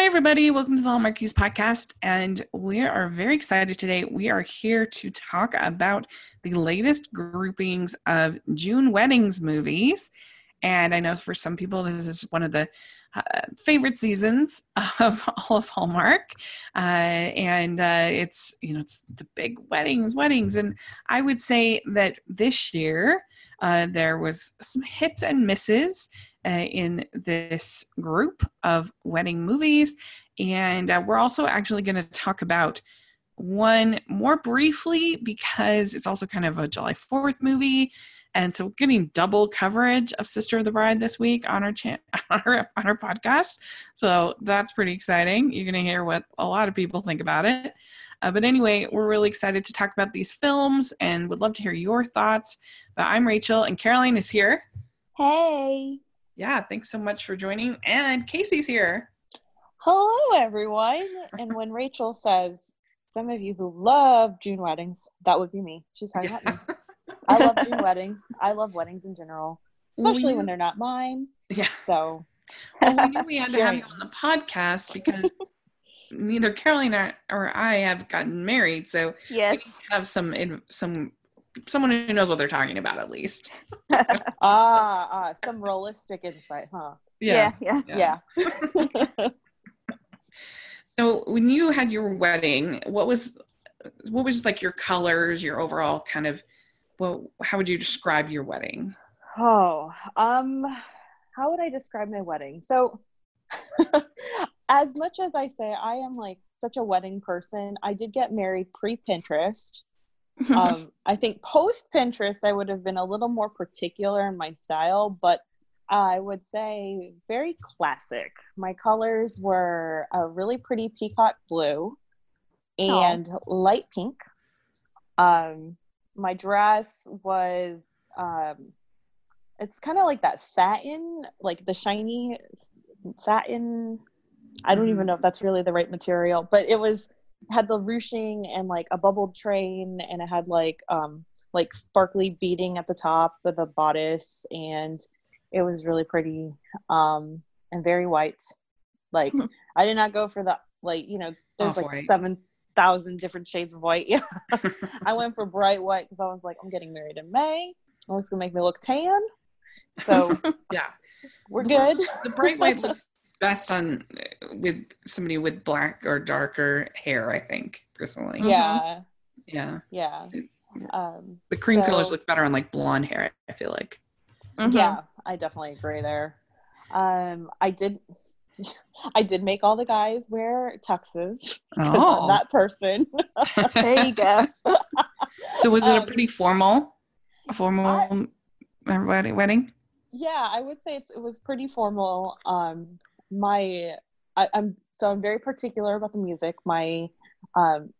Hi, everybody. Welcome to the Hallmarkies podcast. And we are very excited today. We are here to talk about the latest groupings of June weddings movies. And I know for some people, this is one of the uh, favorite seasons of all of Hallmark. Uh, and uh, it's, you know, it's the big weddings, weddings. And I would say that this year, uh, there was some hits and misses uh, in this group of wedding movies. And uh, we're also actually going to talk about one more briefly because it's also kind of a July 4th movie. And so we're getting double coverage of Sister of the Bride this week on our, cha- on our, on our podcast. So that's pretty exciting. You're going to hear what a lot of people think about it. Uh, but anyway, we're really excited to talk about these films and would love to hear your thoughts. But I'm Rachel and Caroline is here. Hey. Yeah, thanks so much for joining. And Casey's here. Hello, everyone. and when Rachel says, some of you who love June weddings, that would be me. She's talking about me. I love June weddings. I love weddings in general, especially when they're not mine. Yeah. So well, we knew we had to have you on the podcast because neither Caroline or I have gotten married, so yes, have some some someone who knows what they're talking about at least. ah, ah, some realistic insight, huh? Yeah, yeah, yeah. yeah. so when you had your wedding, what was what was like your colors, your overall kind of well, how would you describe your wedding? Oh, um, how would I describe my wedding? So as much as I say I am like such a wedding person, I did get married pre Pinterest. um, I think post Pinterest, I would have been a little more particular in my style, but I would say very classic. My colors were a really pretty peacock blue and light pink. Um, my dress was, um, it's kind of like that satin, like the shiny satin I don't even mm-hmm. know if that's really the right material, but it was had the ruching and like a bubbled train and it had like um like sparkly beading at the top of the bodice and it was really pretty um and very white. Like hmm. I did not go for the like, you know, there's Off like white. seven thousand different shades of white. Yeah. I went for bright white because I was like, I'm getting married in May. Oh, it's gonna make me look tan. So yeah. We're good. the bright white looks best on with somebody with black or darker hair, I think, personally. Yeah. Yeah. Yeah. Um, the cream so, colors look better on like blonde hair, I feel like. Mm-hmm. Yeah, I definitely agree there. Um, I did I did make all the guys wear tuxes. Oh. that person. there you go. so was it a um, pretty formal, formal I, wedding? Yeah, I would say it was pretty formal. Um, my I, am so I'm very particular about the music. My um,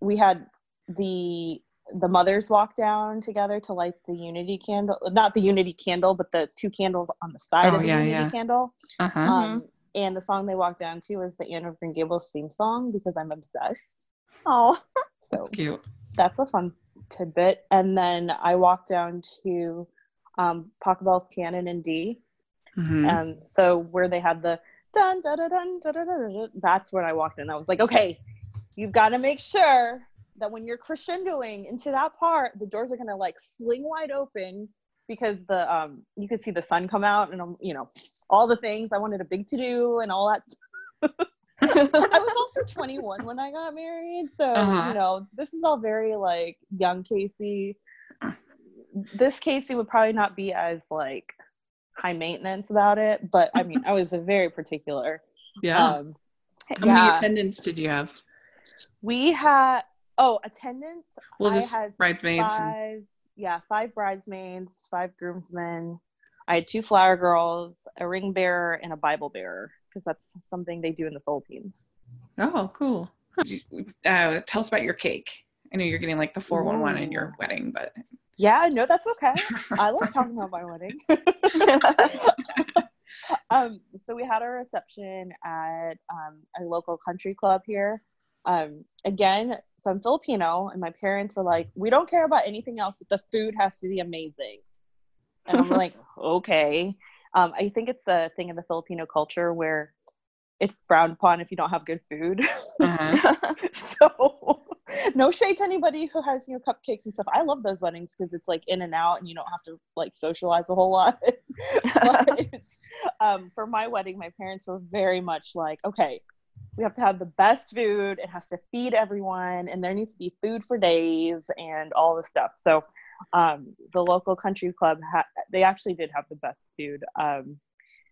we had the the mothers walk down together to light the unity candle not the unity candle but the two candles on the side oh, of the yeah, unity yeah. candle uh-huh. um, and the song they walked down to was the Anne of Green Gables theme song because I'm obsessed. Oh, so that's cute. That's a fun tidbit. And then I walked down to um, Pachelbel's Canon in D, mm-hmm. and so where they had the dun dun dun dun dun dun, dun, that's when I walked in. I was like, okay, you've got to make sure that when you're crescendoing into that part, the doors are gonna like swing wide open because the um you could see the sun come out and um, you know all the things I wanted a big to do and all that. I was also 21 when I got married, so uh-huh. you know this is all very like young Casey. This Casey would probably not be as like high maintenance about it, but I mean, I was a very particular. Yeah. Um, How yeah. many attendants did you have? We had oh attendance. Well, just I had bridesmaids. Five, and... Yeah, five bridesmaids, five groomsmen. I had two flower girls, a ring bearer, and a Bible bearer because that's something they do in the Philippines. Oh, cool. Uh, tell us about your cake. I know you're getting like the 411 in your wedding, but yeah, no, that's okay. I love talking about my wedding. um, so we had a reception at um, a local country club here. Um, again, so I'm Filipino, and my parents were like, "We don't care about anything else, but the food has to be amazing." And I'm like, "Okay." Um, I think it's a thing in the Filipino culture where it's frowned upon if you don't have good food. Uh-huh. so no shade to anybody who has you know cupcakes and stuff. I love those weddings because it's like in and out and you don't have to like socialize a whole lot. but um, for my wedding, my parents were very much like, okay, we have to have the best food. It has to feed everyone, and there needs to be food for days and all the stuff. So um, the local country club ha- they actually did have the best food. Um,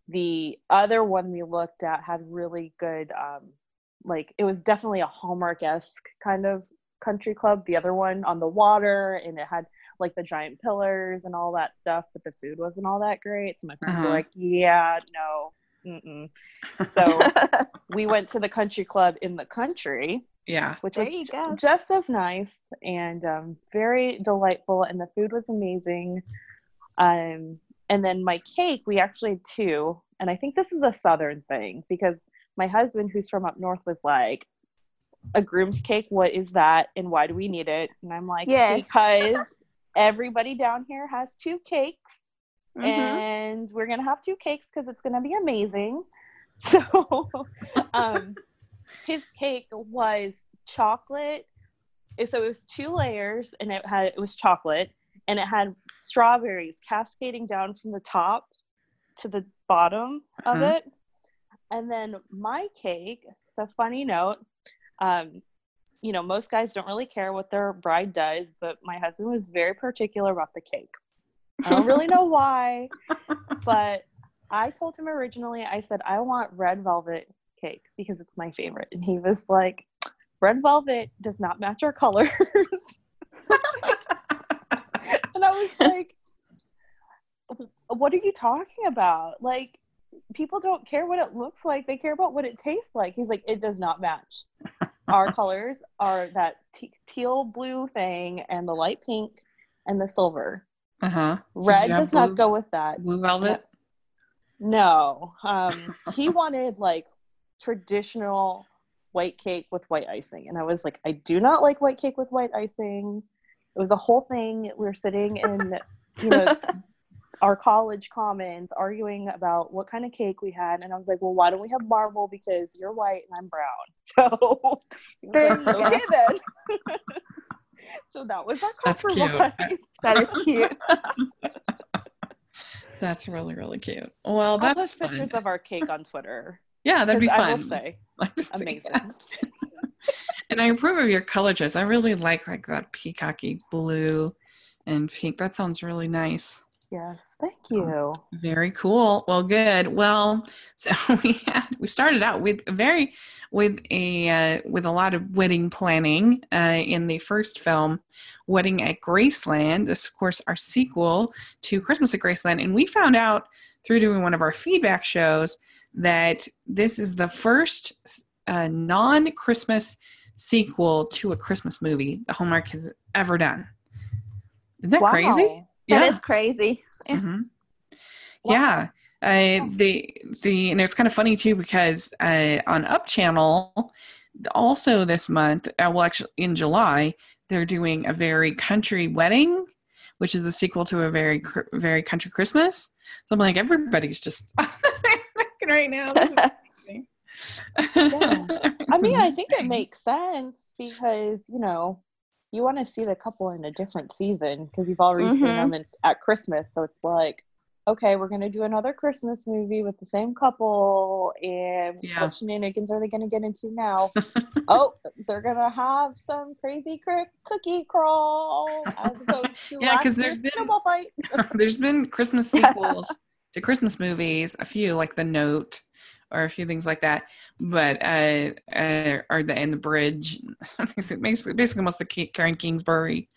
the other one we looked at had really good, um, like it was definitely a Hallmark esque kind of country club. The other one on the water, and it had like the giant pillars and all that stuff, but the food wasn't all that great. So my parents uh-huh. were like, "Yeah, no." Mm-mm. So we went to the country club in the country. Yeah, which there was just as nice and um, very delightful, and the food was amazing. Um, and then my cake, we actually had two. And I think this is a southern thing because my husband, who's from up north, was like, a groom's cake, what is that? And why do we need it? And I'm like, yes. because everybody down here has two cakes. Mm-hmm. And we're going to have two cakes because it's going to be amazing. So um, his cake was chocolate. So it was two layers and it had it was chocolate and it had strawberries cascading down from the top to the bottom of uh-huh. it. And then my cake, so funny note, um, you know, most guys don't really care what their bride does, but my husband was very particular about the cake. I don't really know why, but I told him originally, I said, I want red velvet cake because it's my favorite. And he was like, red velvet does not match our colors. and I was like, what are you talking about? Like, people don't care what it looks like, they care about what it tastes like. He's like, it does not match. Our colors are that t- teal blue thing and the light pink and the silver. Uh huh. Red does blue, not go with that. Blue velvet? No. Um, he wanted like traditional white cake with white icing. And I was like, I do not like white cake with white icing it was a whole thing. We were sitting in, you know, our college commons arguing about what kind of cake we had. And I was like, well, why don't we have marble? Because you're white and I'm brown. So there you okay then. so that was our compromise. that is cute. that's really, really cute. Well, that's I'll pictures of our cake on Twitter. Yeah, that'd be fun. I will say, amazing and I approve of your color choice. I really like like that peacocky blue and pink. That sounds really nice. Yes, thank you. Very cool. Well, good. Well, so we had we started out with very with a uh, with a lot of wedding planning uh, in the first film, Wedding at Graceland. This, of course, our sequel to Christmas at Graceland, and we found out through doing one of our feedback shows that this is the first uh, non-Christmas sequel to a Christmas movie the Hallmark has ever done. Isn't that wow. crazy? That yeah. is crazy. Mm-hmm. Wow. Yeah. Uh, the the and it's kind of funny too because uh, on Up Channel, also this month, uh, well, actually in July, they're doing a very country wedding, which is a sequel to a very very country Christmas. So I'm like, everybody's just right now. yeah. I mean, I think it makes sense because, you know, you want to see the couple in a different season because you've already mm-hmm. seen them in, at Christmas. So it's like, okay, we're going to do another Christmas movie with the same couple. And yeah. what shenanigans are they going to get into now? oh, they're going to have some crazy cookie crawl as opposed to yeah, because there's been fight. there's been Christmas sequels to Christmas movies, a few like The Note or a few things like that. But uh, uh or the and the bridge, basically basically most of the Karen Kingsbury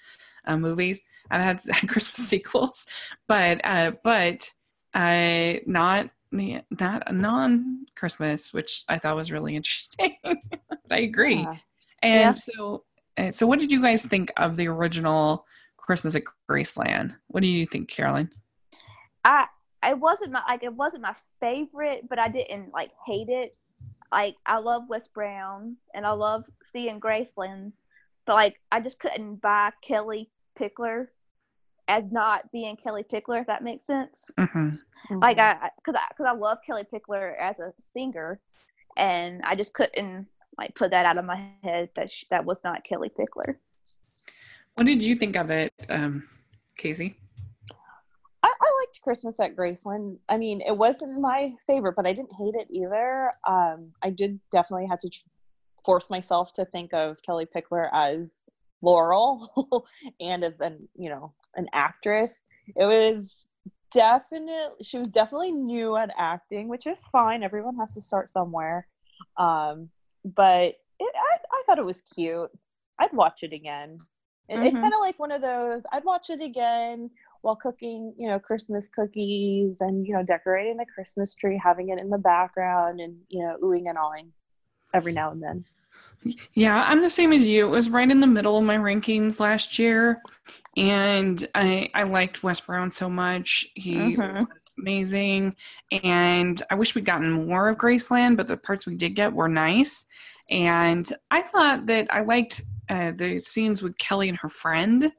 uh, movies. I've had, Christmas sequels, but uh, but uh, not the not a non Christmas, which I thought was really interesting. I agree. Yeah. And yeah. so uh, so what did you guys think of the original Christmas at Graceland? What do you think, Carolyn? I it wasn't my like it wasn't my favorite, but I didn't like hate it. Like I love Wes Brown and I love seeing Graceland, but like I just couldn't buy Kellie Pickler as not being Kellie Pickler, if that makes sense. Mm-hmm. Like I, because I, because I love Kellie Pickler as a singer, and I just couldn't like put that out of my head that sh- that was not Kellie Pickler. What did you think of it, um, Casey? Liked Christmas at Graceland. I mean, it wasn't my favorite, but I didn't hate it either. Um, I did definitely have to tr- force myself to think of Kellie Pickler as Laurel and as an you know an actress. It was definitely she was definitely new at acting, which is fine. Everyone has to start somewhere. Um, but it, I, I thought it was cute. I'd watch it again. Mm-hmm. It's kind of like one of those. I'd watch it again while cooking, you know, Christmas cookies and you know decorating the Christmas tree, having it in the background, and you know, oohing and awing every now and then. Yeah, I'm the same as you. It was right in the middle of my rankings last year, and I I liked Wes Brown so much. He mm-hmm. was amazing, and I wish we'd gotten more of Graceland, but the parts we did get were nice. And I thought that I liked uh, the scenes with Kellie and her friend.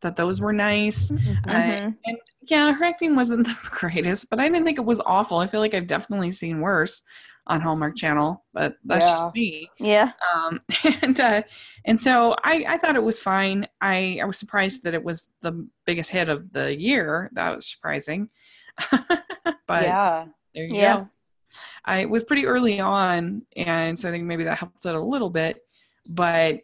That those were nice. Mm-hmm. Uh, and yeah, her acting wasn't the greatest, but I didn't think it was awful. I feel like I've definitely seen worse on Hallmark Channel, but that's yeah. just me. Yeah. Um, and uh, and so I, I thought it was fine. I, I was surprised that it was the biggest hit of the year. That was surprising. but yeah, there you yeah. go. I was pretty early on, and so I think maybe that helped it a little bit. But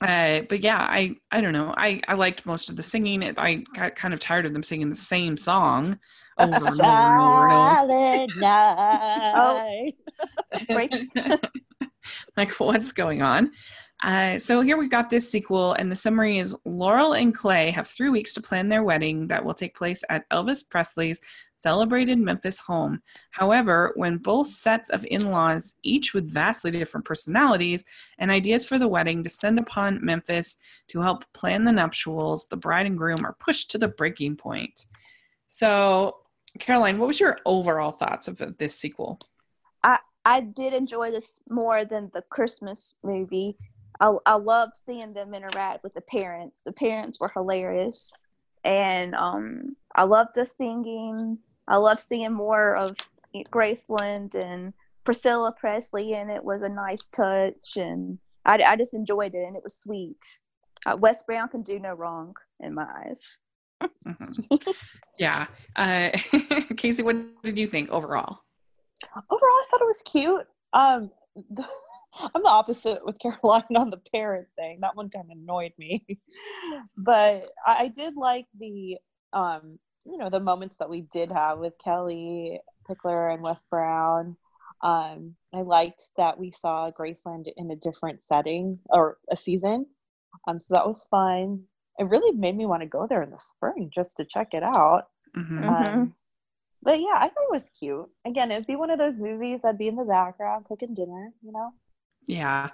uh, but yeah, I I don't know. I I liked most of the singing. I got kind of tired of them singing the same song over and over and over and over. oh. like what's going on? Uh, so here we've got this sequel, and the summary is Laurel and Clay have three weeks to plan their wedding that will take place at Elvis Presley's celebrated Memphis home. However, when both sets of in laws, each with vastly different personalities and ideas for the wedding, descend upon Memphis to help plan the nuptials, the bride and groom are pushed to the breaking point. So, Caroline, what was your overall thoughts of this sequel? I I did enjoy this more than the Christmas movie. I I loved seeing them interact with the parents. The parents were hilarious, and um, I loved the singing. I love seeing more of Graceland and Priscilla Presley, and it was a nice touch, and I I just enjoyed it, and it was sweet. Uh, Wes Brown can do no wrong in my eyes. mm-hmm. Yeah. Uh, Casey, what did you think overall? Overall, I thought it was cute. Um, the, I'm the opposite with Caroline on the parent thing. That one kind of annoyed me, but I, I did like the, um, you know, the moments that we did have with Kellie Pickler and Wes Brown. Um, I liked that we saw Graceland in a different setting or a season. Um, so that was fun it really made me want to go there in the spring just to check it out. Mm-hmm. Um, mm-hmm. but yeah, I thought it was cute. Again, it'd be one of those movies I'd be in the background cooking dinner, you know? Yeah.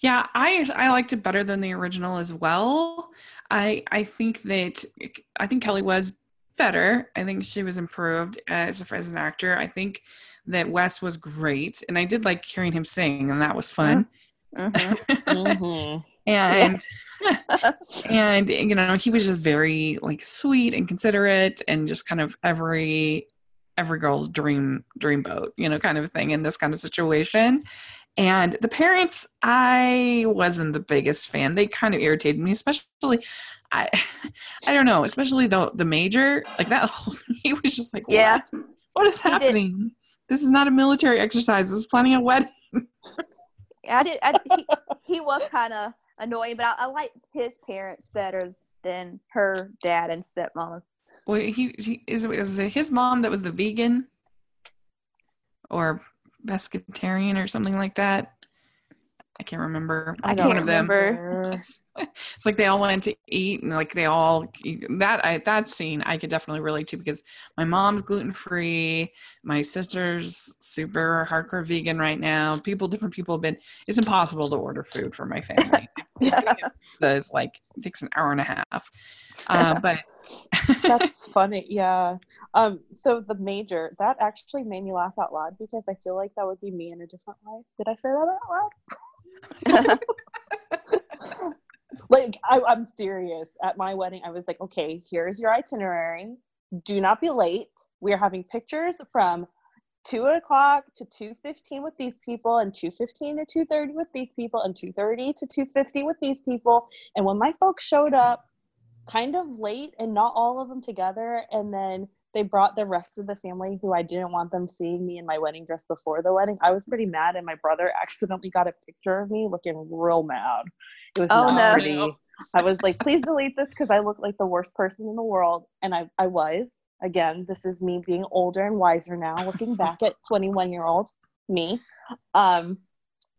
Yeah, I I liked it better than the original as well. I I think that I think Kellie was better. I think she was improved as a, as an actor. I think that Wes was great, and I did like hearing him sing, and that was fun. Mm-hmm. mm-hmm. and and you know he was just very like sweet and considerate and just kind of every every girl's dream dreamboat you know kind of thing in this kind of situation and the parents i wasn't the biggest fan. They kind of irritated me especially i i don't know especially the the major like that whole he was just like yeah. What, what is happening? This is not a military exercise. This is planning a wedding. I did. I, he, he was kind of annoying, but I, I like his parents better than her dad and stepmom. Well, he, he is, is it his mom that was the vegan? Or pescatarian or something like that. I can't remember. I can't one of them. remember. It's like they all went to eat and like they all that I that scene I could definitely relate to because my mom's gluten free, my sister's super hardcore vegan right now. People, different people have been. It's impossible to order food for my family. it's like it takes an hour and a half. Uh, but that's funny. Yeah. Um. So the major that actually made me laugh out loud because I feel like that would be me in a different life. Did I say that out loud? like I, I'm serious. At my wedding, I was like, okay, here's your itinerary. Do not be late. We are having pictures from two o'clock to two fifteen with these people, and two fifteen to two thirty with these people, and two thirty to two fifty with these people. And when my folks showed up, kind of late, and not all of them together, and then they brought the rest of the family who I didn't want them seeing me in my wedding dress before the wedding. I was pretty mad, and my brother accidentally got a picture of me looking real mad. It was Oh, not no. pretty. I was like, please delete this because I look like the worst person in the world. And I, I was. Again, this is me being older and wiser now, looking back at 21 year old me. Um,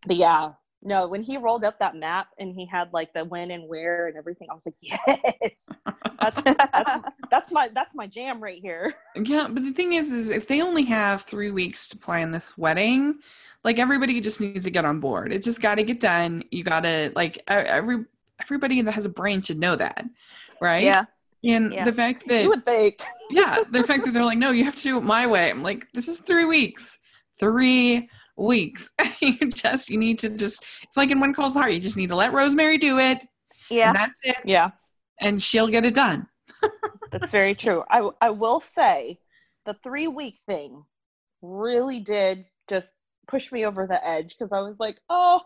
but yeah, no, when he rolled up that map and he had like the when and where and everything, I was like, yes, that's, that's, that's my that's my jam right here. Yeah, but the thing is, is if they only have three weeks to plan this wedding, like everybody just needs to get on board. It just got to get done. You got to like every everybody that has a brain should know that, right? Yeah. And Yeah. the fact that You that would think. yeah, the fact that they're like, no, you have to do it my way. I'm like, this is three weeks, three weeks. you just you need to just. It's like in When Calls the Heart. You just need to let Rosemary do it, Yeah. and that's it. Yeah, and she'll get it done. that's very true. I I will say the three week thing really did just push me over the edge because I was like, oh,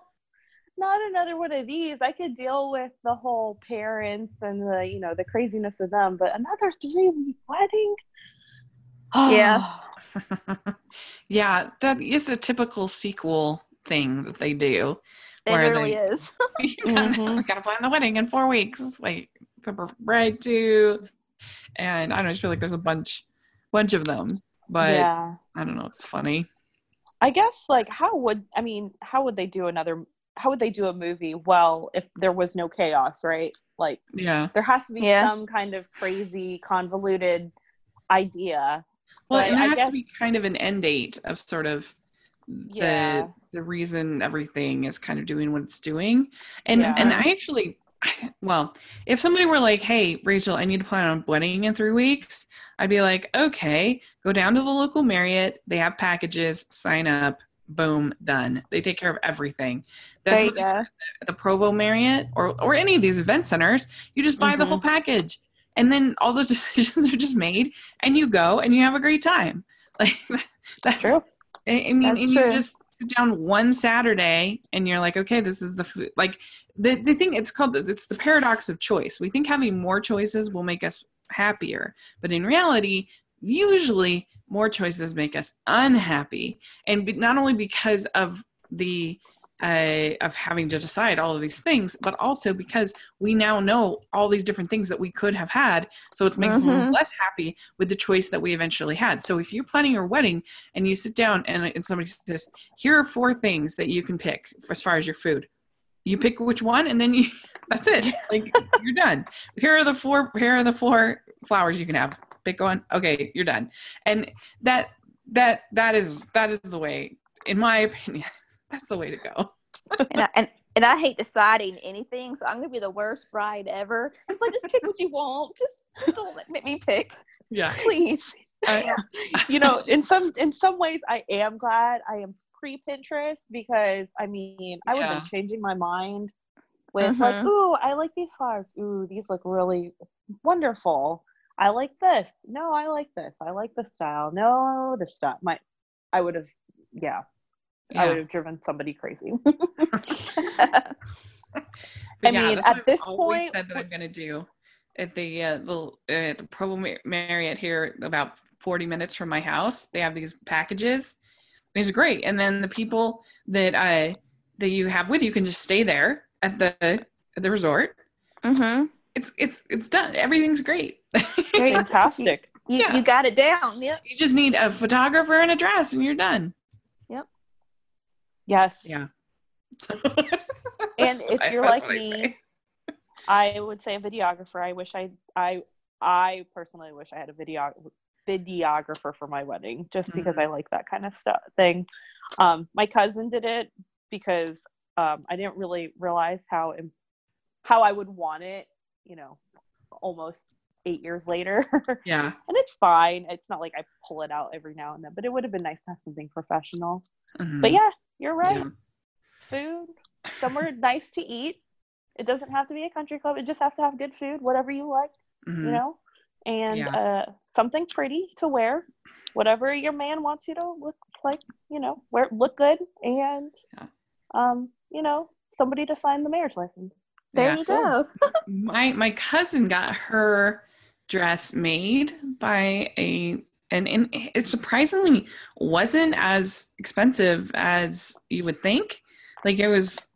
not another one of these. I could deal with the whole parents and the you know the craziness of them, but another three week wedding. Yeah. yeah, that is a typical sequel thing that they do. It where really they- is. you gotta, Mhm. gotta plan the wedding in four weeks, like the bride too. And I don't know, I just feel like there's a bunch, bunch of them. But yeah. I don't know, it's funny. I guess like how would I mean how would they do another how would they do a movie well if there was no chaos, right? Like Yeah. there has to be Yeah. some kind of crazy convoluted idea. Well, But and there I has guess- to be kind of an end date of sort of Yeah. the the reason everything is kind of doing what it's doing. And Yeah. and I actually well, if somebody were like, "Hey, Rachel, I need to plan a wedding in 3 weeks." I'd be like, "Okay, go down to the local Marriott. They have packages, sign up, boom, done. They take care of everything." That's what they go. the Provo Marriott or or any of these event centers, you just buy the Mm-hmm. whole package, and then all those decisions are just made, and you go and you have a great time. Like that's True. I I mean, That's and true. you just sit down one Saturday and you're like, okay, this is the food. Like the the thing, it's called the- it's the paradox of choice. We think having more choices will make us happier, but in reality, usually more choices make us unhappy, and not only because of the uh, of having to decide all of these things, but also because we now know all these different things that we could have had. So it makes us Mhm. less happy with the choice that we eventually had. So if you're planning your wedding and you sit down and, and somebody says, here are four things that you can pick as far as your food. You pick which one and then you that's it. Like you're done. Here are the four here are the four flowers you can have. Pick one. Okay, you're done. And that that that is that is the way, in my opinion, that's the way to go. and, I, and and I hate deciding anything, so I'm gonna be the worst bride ever. I'm just like, just pick what you want. Just, just don't let make me pick, Yeah. please. I- you know, in some in some ways I am glad I am pre Pinterest because I mean I would have Yeah. been changing my mind with like, Mhm. ooh, I like these flowers. Ooh, these look really wonderful. I like this. No, I like this. I like the style. No, the style. My I would have yeah. I would have driven somebody crazy. But I mean, that's at what I've this always point- said that I'm going to do at the uh, little uh, the Provo Mar- Marriott here, about 40 minutes from my house. They have these packages. It's great, and then the people that I that you have with you can just stay there at the at the resort. mm-hmm. It's it's it's done. Everything's great. There you, Fantastic. you, Yeah. you got it down. Yep. you just need a photographer and a dress, and you're done. Yep. Yes. Yeah. And if I- you're that's like what I me. I would say a videographer. I wish I I I personally wish I had a video videographer for my wedding just because Mm-hmm. I like that kind of stuff thing. Um, my cousin did it because um, I didn't really realize how im- how I would want it. You know, almost eight years later, yeah. and it's fine. It's not like I pull it out every now and then, but it would have been nice to have something professional. Mhm. But yeah, you're right. Yeah. Food, somewhere nice to eat. It doesn't have to be a country club. It just has to have good food, whatever you like. Mhm. You know, and Yeah. uh, something pretty to wear, whatever your man wants you to look like, you know, wear look good, and Yeah. um, you know, somebody to sign the marriage license. There Yeah. you go. my my cousin got her dress made by a and, and it surprisingly wasn't as expensive as you would think like it was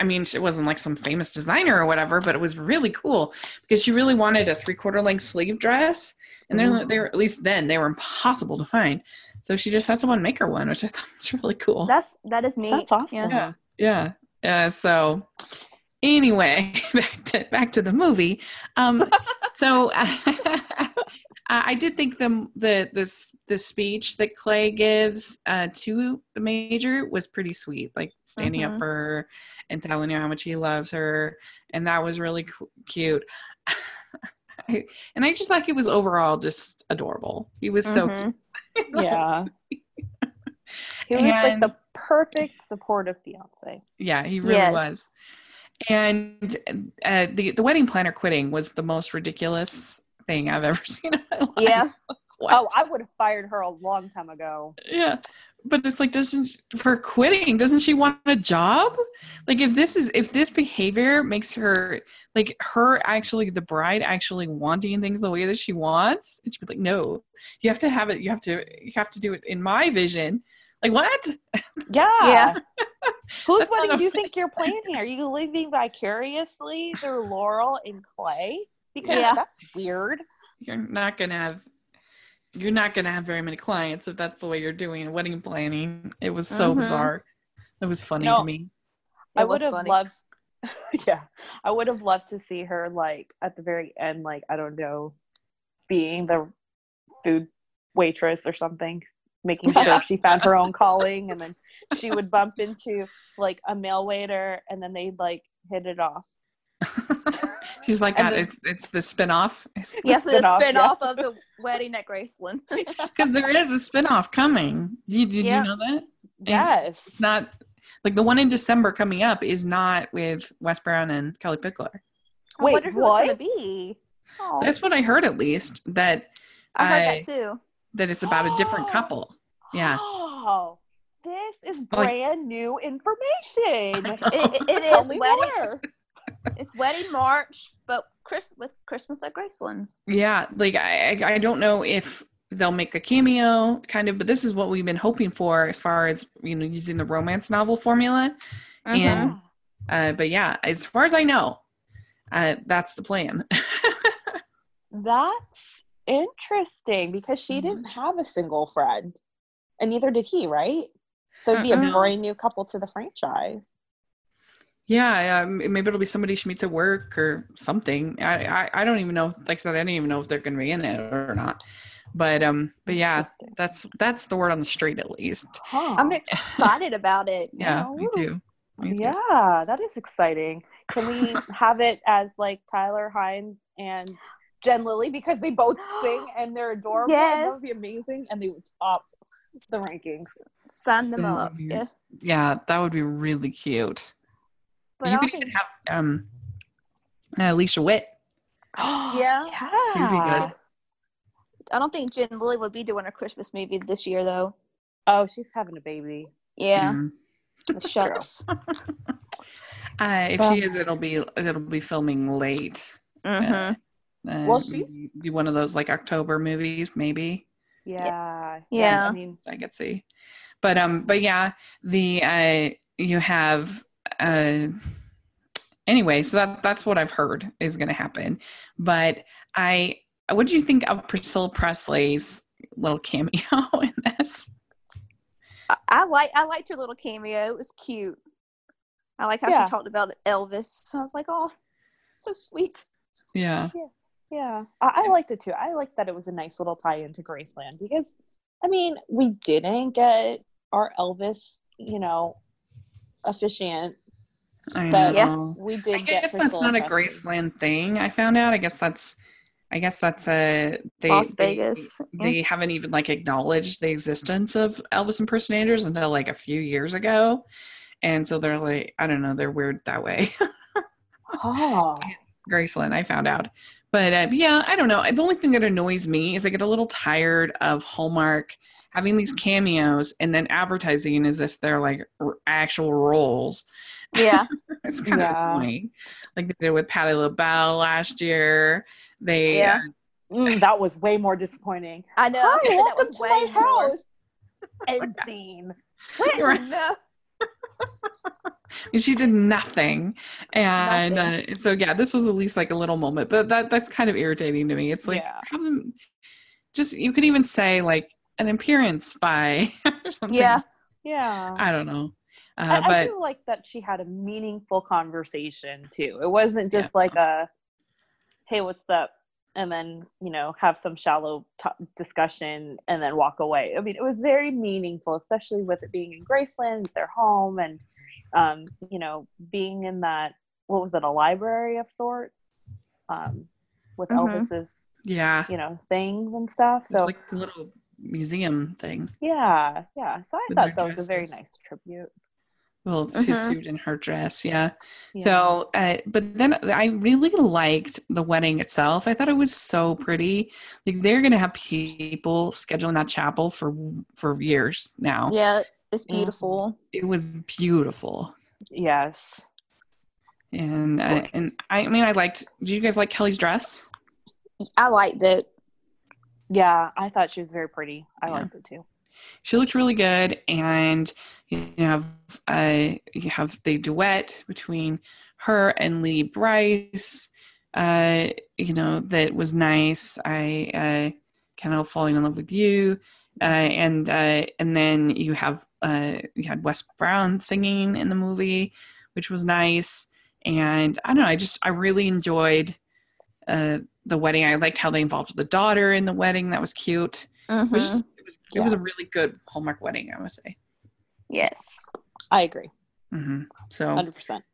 i mean it wasn't like some famous designer or whatever but it was really cool because she really wanted a three quarter length sleeve dress and they're Mhm. they were at least then they were impossible to find so she just had someone make her one which i thought was really cool That's that is neat. That's awesome. Yeah. yeah yeah uh, so anyway back to back to the movie um so i did think the the this the speech that clay gives uh to the major was pretty sweet like standing up Mhm. for her and telling her how much he loves her and that was really cu- cute I, and i just thought he was overall just adorable he was so Mhm. cute Yeah. He was like the perfect supportive fiance. Yeah, he really Yes. was. And uh, the the wedding planner quitting was the most ridiculous thing I've ever seen in my life. Yeah. What? Oh, I would have fired her a long time ago. yeah. But it's like, doesn't for quitting? Doesn't she want a job? Like, if this is if this behavior makes her like her actually the bride actually wanting things the way that she wants, and she'd be like, no, you have to have it. You have to you have to do it in my vision. Like what? Yeah. Yeah. Whose That's wedding do you think you're planning? Are you living vicariously through Laurel and Clay? Because Yeah. that's weird. you're not gonna have you're not gonna have very many clients if that's the way you're doing wedding planning. It was so Mhm. bizarre. It was funny No. to me. I would have funny. loved yeah. I would have loved to see her like at the very end, like, I don't know, being the food waitress or something, making sure she found her own calling and then she would bump into like a male waiter and then they'd like hit it off. She's like, And God, then- it's it's the spinoff. Yes, it's a Spin-off, spin yeah. of the wedding at Graceland. Because there is a spinoff coming. Did, did Yeah. you know that? Yes. It's not like the one in December coming up is not with Wes Brown and Kellie Pickler. I Wait, wonder who it's what? gonna be. Oh, That's what I heard at least. That I heard I- that too. that it's about a different oh. couple. Yeah. Oh, this is Like- brand new information. It, it, it is wedding. It's wedding March, but Chris with Christmas at Graceland. Yeah, like I, I don't know if they'll make a cameo, kind of, but this is what we've been hoping for as far as you know using the romance novel formula. And uh, but yeah, as far as I know, uh, that's the plan. That's interesting because she didn't have a single friend, and neither did he, right? So it'd be a Mm-mm. brand new couple to the franchise. yeah, um, maybe it'll be somebody she meets at work or something. I, I I don't even know. Like I said, I don't even know if they're going to be in it or not. But um, but yeah, that's that's the word on the street at least. Huh. I'm excited about it. Yeah, now. me too. Me too. yeah, that is exciting. Can we have it as like Tyler Hynes and Jen Lilley because they both sing and they're adorable? and That would be amazing, and they would top the rankings. Sign them up. be- Yeah. Yeah, that would be really cute. But you I could even have um, uh, Alicia Witt. Yeah. She would be yeah. good. I don't think Jen Lilley would be doing a Christmas movie this year though. Oh, she's having a baby. Yeah. Mm. Shucks. Uh, if Well- she is, it'll be it'll be filming late. hmm Uh, Well, she's- maybe be one of those like October movies, maybe Yeah. Yeah. I mean, I could see. But um, but yeah, the uh, you have uh, anyway. So that that's what I've heard is going to happen. But I, what do you think of Priscilla Presley's little cameo in this? I, I like I liked her little cameo. It was cute. I like how Yeah. she talked about Elvis. So I was like, oh, so sweet. Yeah, Yeah, I, I liked it too. I liked that it was a nice little tie into Graceland because, I mean, we didn't get our Elvis, you know, officiant. I But know. we did I get. guess that's not a Graceland thing. I found out. I guess that's. I guess that's a they, Las they- Vegas. They, haven't even like acknowledged the existence of Elvis impersonators until like a few years ago, and so they're like, I don't know, they're weird that way. Oh, Graceland, I found out, but uh, yeah, I don't know. The only thing that annoys me is I get a little tired of Hallmark having these cameos and then advertising as if they're like r- actual roles. Yeah. it's kind Yeah. of annoying. Like they did with Patti LaBelle last year. They Yeah. Mm, that was way more disappointing. I know. Hi, that was to way my more. house. End scene. Right. No. And she did nothing and Nothing. uh, so yeah this was at least like a little moment but that that's kind of irritating to me it's like Yeah. have them just you could even say like an appearance by or something Yeah. Yeah. i don't know uh, I, I but feel like that she had a meaningful conversation too. It wasn't just like a, "Hey, what's up?" And then you know have some shallow t- discussion and then walk away. I mean, it was very meaningful, especially with it being in Graceland, their home, and um, you know being in that what was it, a library of sorts, um, with Mhm. Elvis's yeah you know things and stuff. it's So like a little museum thing yeah, yeah. So I thought that was a very nice tribute. Well it's his suit and her dress yeah Yeah. So, uh, but then I really liked the wedding itself. I thought it was so pretty. Like they're gonna have people scheduling that chapel for for years now. Yeah. It's beautiful. It was beautiful, yes. and It's uh, and. I mean I liked. Did you guys like Kellie's dress? I liked it. Yeah, I thought she was very pretty. I Yeah. liked it too. She looked really good, and you have uh you have the duet between her and Lee Brice. Uh, you know that was nice. I uh, kind of falling in love with you, uh, and uh, and then you have uh you had Wes Brown singing in the movie, which was nice. And I don't know, I just I really enjoyed uh the wedding. I liked how they involved the daughter in the wedding. That was cute. It was Mhm. just it was, was a really good Hallmark wedding, I would say. Yes. I agree, hmm So, hundred percent.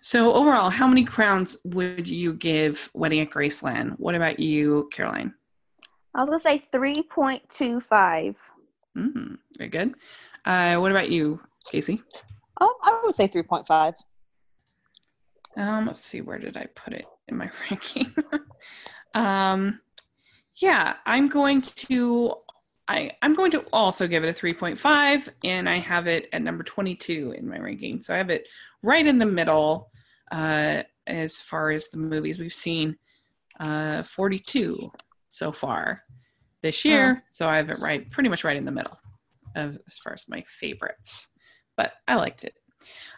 so overall, how many crowns would you give Wedding at Graceland? What about you, Caroline? I was gonna say three point two five. hmm very good. Uh, what about you, Casey? Um, I would say three point five. Um, let's see, where did I put it in my ranking? um, yeah, I'm going to. I, I'm going to also give it a 3.5, and I have it at number 22 in my ranking. So I have it right in the middle uh, as far as the movies we've seen. Uh, 42 so far this year. So I have it right, pretty much right in the middle of as far as my favorites. But I liked it.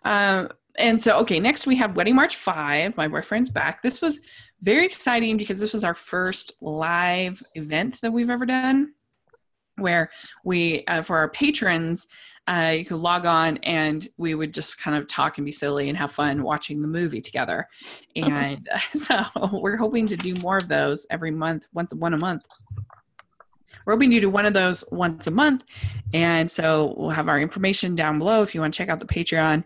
Um, and so, okay, next we have Wedding March 5, My Boyfriend's Back. This was very exciting because this was our first live event that we've ever done where we, uh, for our patrons, uh, you could log on and we would just kind of talk and be silly and have fun watching the movie together. And so we're hoping to do more of those every month, once one a month. We're hoping to do one of those once a month. And so we'll have our information down below if you want to check out the Patreon.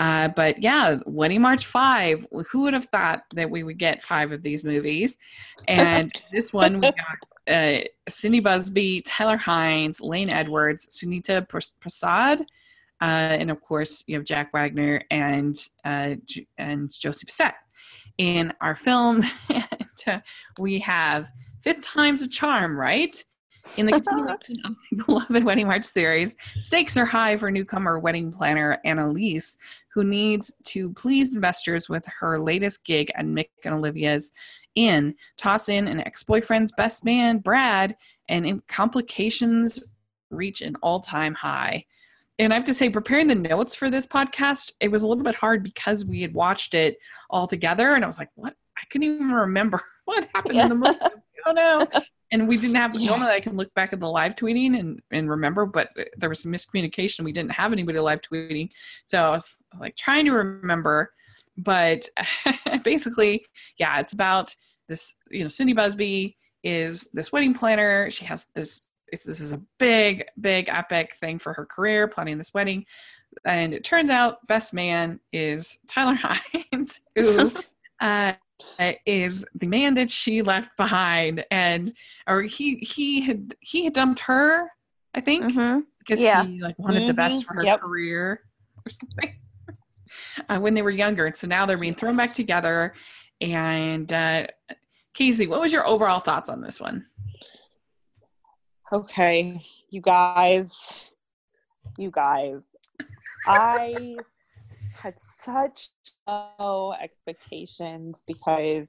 Uh, but yeah, Wedding March 5. Who would have thought that we would get five of these movies? And this one, we got uh, Cindy Busby, Tyler Hynes, Lane Edwards, Sunita Prasad, uh, and of course, you have Jack Wagner and uh, and Josie Bissett. In our film, and, uh, we have Fifth Time's a Charm, right? In the continuation of the beloved Wedding March series, stakes are high for newcomer wedding planner Annalise, who needs to please investors with her latest gig at Mick and Olivia's Inn. Toss in an ex boyfriend's best man, Brad, and complications reach an all time high. And I have to say, preparing the notes for this podcast, it was a little bit hard because we had watched it all together, and I was like, "What? I couldn't even remember what happened in the movie." Oh no! And we didn't have. Yeah. Normally, I can look back at the live tweeting and and remember, but there was some miscommunication. We didn't have anybody live tweeting, so I was like trying to remember. But basically, yeah, it's about this. You know, Cindy Busby is this wedding planner. She has this. It's, this is a big, big epic thing for her career, planning this wedding. And it turns out, best man is Tyler Hynes, who uh, is the man that she left behind, and or he he had he had dumped her, I think, Mm-hmm. because Yeah. he like wanted the best Mhm, for her yep. career or something uh, when they were younger. And so now they're being thrown back together, And uh, Casey, what was your overall thoughts on this one? Okay, you guys, you guys, I had such low expectations because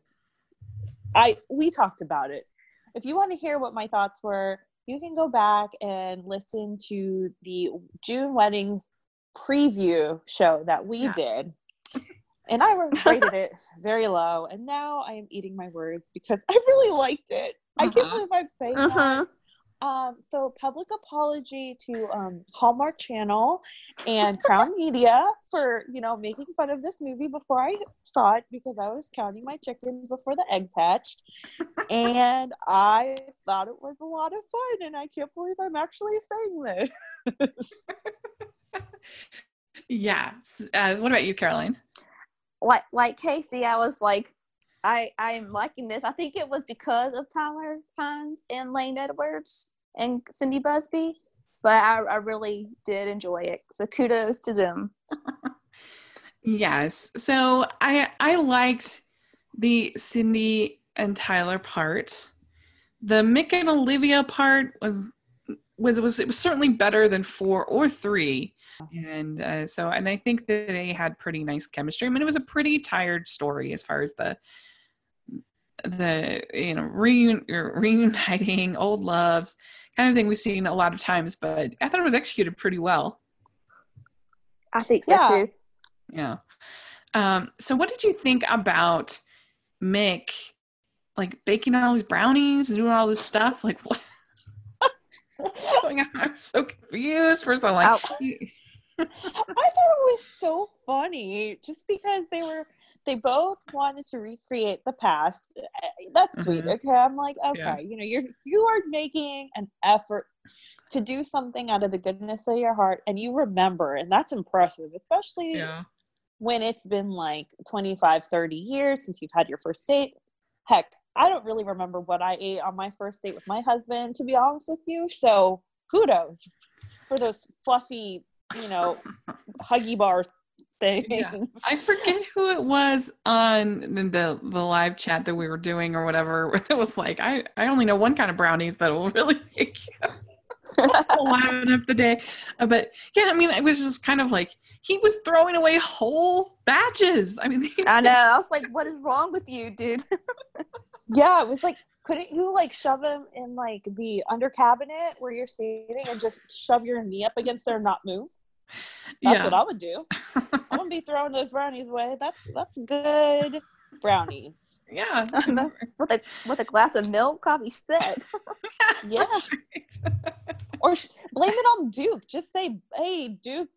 I we talked about it. If you want to hear what my thoughts were, you can go back and listen to the June weddings preview show that we yeah. did. And I rated it very low. And now I am eating my words because I really liked it. Uh-huh. I can't uh-huh. believe I'm saying uh-huh. that. Um, so public apology to um, Hallmark Channel and Crown Media for you know making fun of this movie before I saw it because I was counting my chickens before the eggs hatched, and I thought it was a lot of fun, and I can't believe I'm actually saying this. yeah. Uh, what about you, Caroline? Like like Casey, I was like I I am liking this. I think it was because of Tyler Hynes and Lane Edwards and Cindy Busby, but I, I really did enjoy it. So kudos to them. yes. So I I liked the Cindy and Tyler part. The Mick and Olivia part was was was it was certainly better than four or three and uh, so and i think that they had pretty nice chemistry i mean it was a pretty tired story as far as the the you know reun- reuniting old loves kind of thing we've seen a lot of times but i thought it was executed pretty well. I think so yeah. too. Yeah. Um so what did you think about mick like baking all these brownies and doing all this stuff? Like what what's going on? I'm so confused. First i'm like I thought it was so funny just because they were they both wanted to recreate the past. Eh, that's sweet. Mm-hmm. Okay. I'm like, okay, yeah. you know, you're you are making an effort to do something out of the goodness of your heart and you remember and that's impressive, especially yeah. when it's been like 25, 30 years since you've had your first date. Heck, I don't really remember what I ate on my first date with my husband, to be honest with you. So kudos for those fluffy, you know, huggy bar things. Yeah. I forget who it was on the the live chat that we were doing or whatever. It was like I I only know one kind of brownies that will really make you laugh enough the day. Uh, but yeah, I mean, it was just kind of like he was throwing away whole batches. I mean, I know. I was like, what is wrong with you, dude? yeah, it was like couldn't you like shove them in like the under cabinet where you're sitting and just shove your knee up against there and not move? That's yeah. what I would do. I'm gonna be throwing those brownies away. That's that's good brownies. Yeah, with a with a glass of milk, be set. yeah, or sh- blame it on Duke. Just say, "Hey, Duke,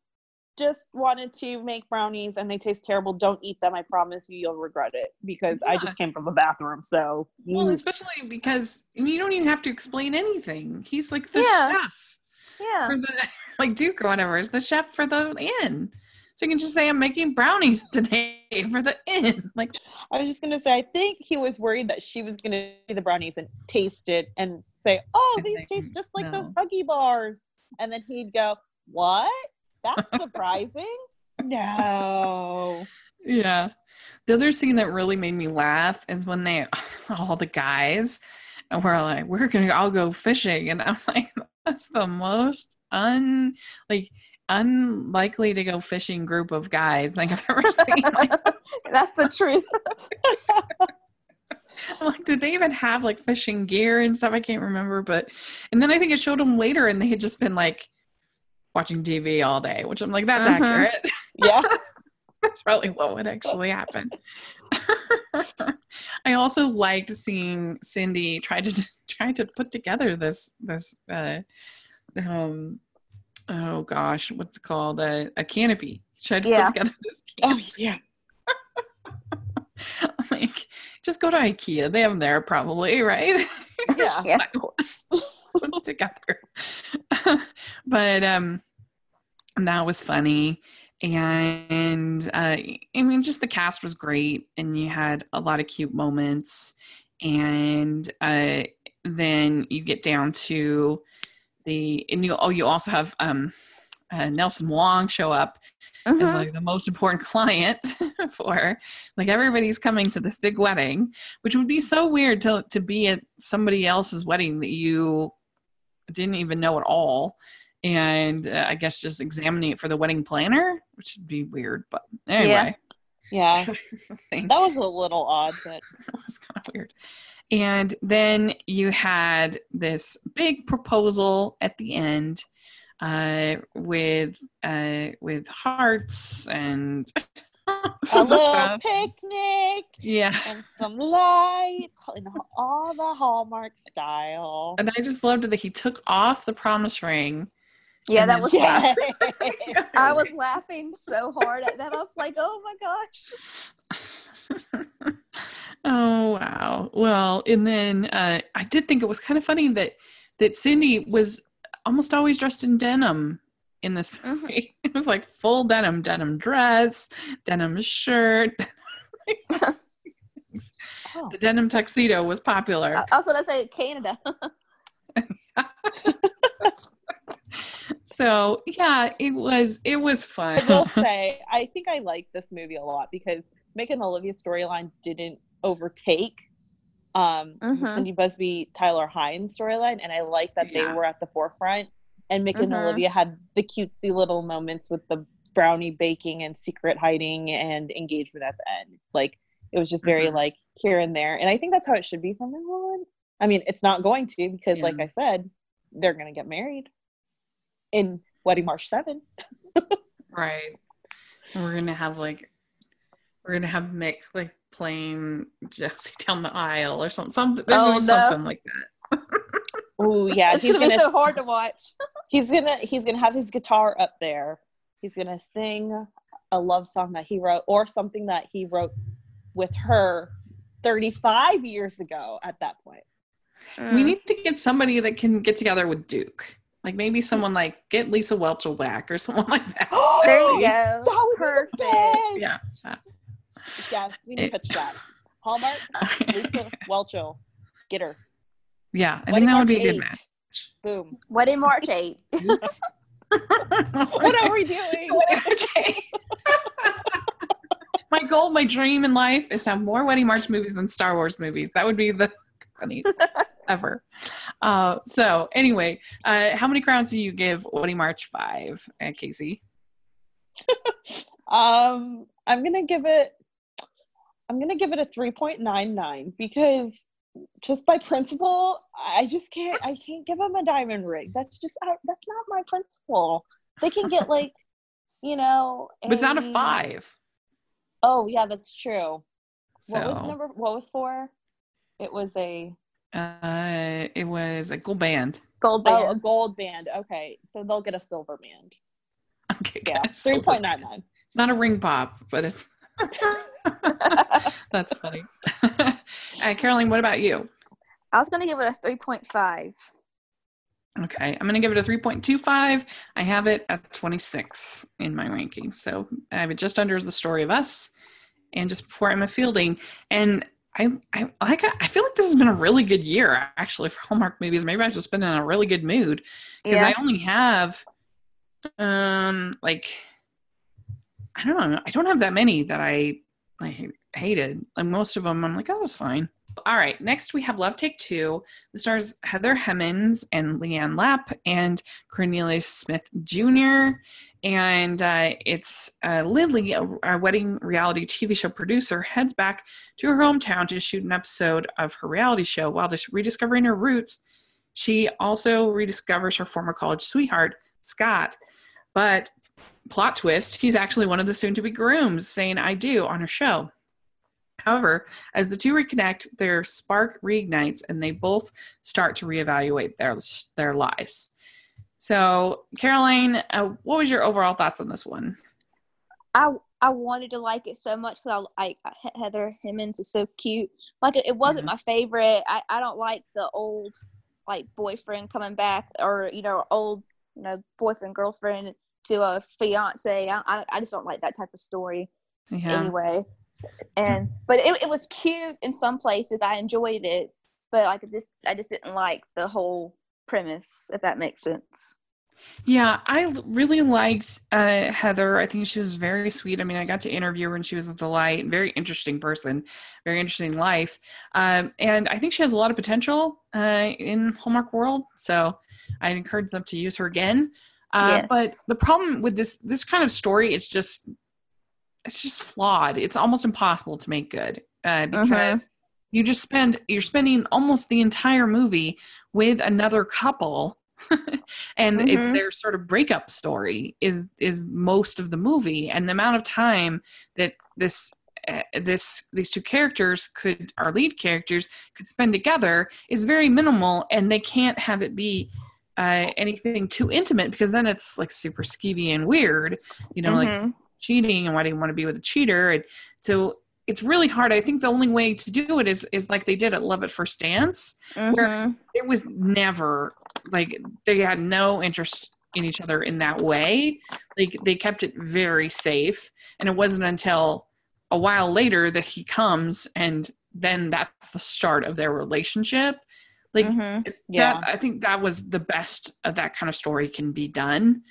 just wanted to make brownies and they taste terrible. Don't eat them. I promise you, you'll regret it because yeah. I just came from the bathroom. So, well, mm. especially because you don't even have to explain anything. He's like the yeah. chef. Yeah. For the like Duke or whatever is the chef for the inn. So you can just say I'm making brownies today for the inn. Like I was just gonna say, I think he was worried that she was gonna see the brownies and taste it and say, "Oh, these think, taste just like no. those Huggy bars," and then he'd go, "What? That's surprising." no. Yeah. The other scene that really made me laugh is when they all the guys and we're like, we're gonna all go fishing, and I'm like, that's the most un like unlikely to go fishing group of guys like I've ever seen. That's the truth. I'm like, did they even have like fishing gear and stuff? I can't remember, but and then I think it showed them later, and they had just been like watching TV all day, which I'm like, that's uh-huh. accurate. Yeah. that's probably what would actually happen. I also liked seeing Cindy try to try to put together this this uh, um oh gosh, what's it called a, a canopy. She tried to yeah. put together this. Oh, canopy. Oh yeah. like, just go to IKEA. They have them there, probably, right? Yeah. yeah. put it together. but um, that was funny and uh, I mean, just the cast was great, and you had a lot of cute moments, and uh, then you get down to the and you oh you also have um uh, Nelson Wong show up as like the most important client for like everybody's coming to this big wedding, which would be so weird to to be at somebody else's wedding that you didn't even know at all. And uh, I guess just examining it for the wedding planner, which would be weird. But anyway, Yeah, thing. that was a little odd, but That was kind of weird. And then you had this big proposal at the end uh, with uh, with hearts and a little stuff. picnic Yeah. and some lights in all the Hallmark style. And I just loved that he took off the promise ring. Yeah, that was. Yes. I was laughing so hard at that. I was like, "Oh my gosh!" oh wow. Well, and then uh, I did think it was kind of funny that that Cindy was almost always dressed in denim in this Mhm. movie. It was like full denim, denim dress, denim shirt. Oh. The denim tuxedo was popular. I was gonna say Canada. So yeah, it was it was fun. I will say, I think I like this movie a lot because Mick and Olivia's storyline didn't overtake um, Mhm. Cindy Busby, Tyler Hynes storyline, and I like that Yeah. they were at the forefront. And Mick and Mhm. Olivia had the cutesy little moments with the brownie baking and secret hiding and engagement at the end. Like it was just very Mhm. like here and there, and I think that's how it should be from now on. I mean, it's not going to because, like I said, they're going to get married in Wedding March Seven. right. We're gonna have like we're gonna have Mick like playing Josie down the aisle or something. Something, Oh, no. something like that. Oh yeah, it's he's gonna be gonna so hard to watch. he's gonna he's gonna have his guitar up there. He's gonna sing a love song that he wrote or something that he wrote with her 35 years ago. At that point, We Mm. need to get somebody that can get together with Duke. Like maybe someone like get Lisa Whelchel back or someone like that. There you That go. would be the Perfect. best. Yeah. Yes, we need to pitch that. Hallmark, Lisa Whelchel, get her. yeah, I Wedding think that would be a good match. Boom. Wedding March 8. What are we doing? Okay. my goal, my dream in life is to have more Wedding March movies than Star Wars movies. That would be the ever. Uh, so, anyway, uh, how many crowns do you give Wedding March 5, uh, Casey? Um, I'm gonna give it. I'm gonna give it a 3.99 because just by principle, I just can't. I can't give them a diamond ring. That's just I, that's not my principle. They can get like, you know. But it's not a 5. Oh yeah, that's true. What was number? What was four? It was a uh, it was a gold band. Gold band. oh a gold band. Okay, so they'll get a silver band. Okay, Yeah, three point nine nine. It's not a ring pop, but it's that's funny. uh, Caroline, what about you? I was gonna give it a 3.5. Okay, I'm going to give it a 3.25. I have it at 26 in my ranking. So I have it just under the story of us and just before Emma Fielding. And I, I like I feel like this has been a really good year actually for Hallmark movies. Maybe I've just been in a really good mood because Yeah. I only have um like I don't know. I don't have that many that I like hated. Like most of them I'm like, oh, that was fine. All right, next we have Love Take Two. The stars Heather Hemmens and Leanne Lapp and Cornelius Smith Jr. And uh, it's uh, Lily, a, a wedding reality TV show producer, heads back to her hometown to shoot an episode of her reality show while just rediscovering her roots. She also rediscovers her former college sweetheart, Scott. But plot twist, he's actually one of the soon to be grooms saying I do on her show. However, as the two reconnect, their spark reignites and they both start to reevaluate their their lives. So, Caroline, uh, what was your overall thoughts on this one? I I wanted to like it so much because I like Heather Hemmens is so cute. Like it, it wasn't Mhm. my favorite. I, I don't like the old like boyfriend coming back or you know old you know boyfriend girlfriend to a fiance. I I, I just don't like that type of story Yeah. anyway. And but it, it was cute in some places. I enjoyed it, but like this I just didn't like the whole premise. If that makes sense. Yeah, I really liked uh, Heather. I think she was very sweet. I mean, I got to interview her and she was a delight. Very interesting person, very interesting life. Um, and I think she has a lot of potential uh, in Hallmark World. So I'd encourage them to use her again. Uh, Yes. But the problem with this this kind of story is just it's just flawed. It's almost impossible to make good uh, because you just spend you're spending almost the entire movie with another couple and it's Mhm. their sort of breakup story is is most of the movie and the amount of time that this uh, this these two characters could our lead characters could spend together is very minimal and they can't have it be uh, anything too intimate because then it's like super skeevy and weird you know like Mhm. cheating and why do you want to be with a cheater and so it's really hard i think the only way to do it is is like they did at love at first dance where- Mhm. it was never like they had no interest in each other in that way like they kept it very safe and it wasn't until a while later that he comes and then that's the start of their relationship like Mhm. Yeah. that i think that was the best of that kind of story can be done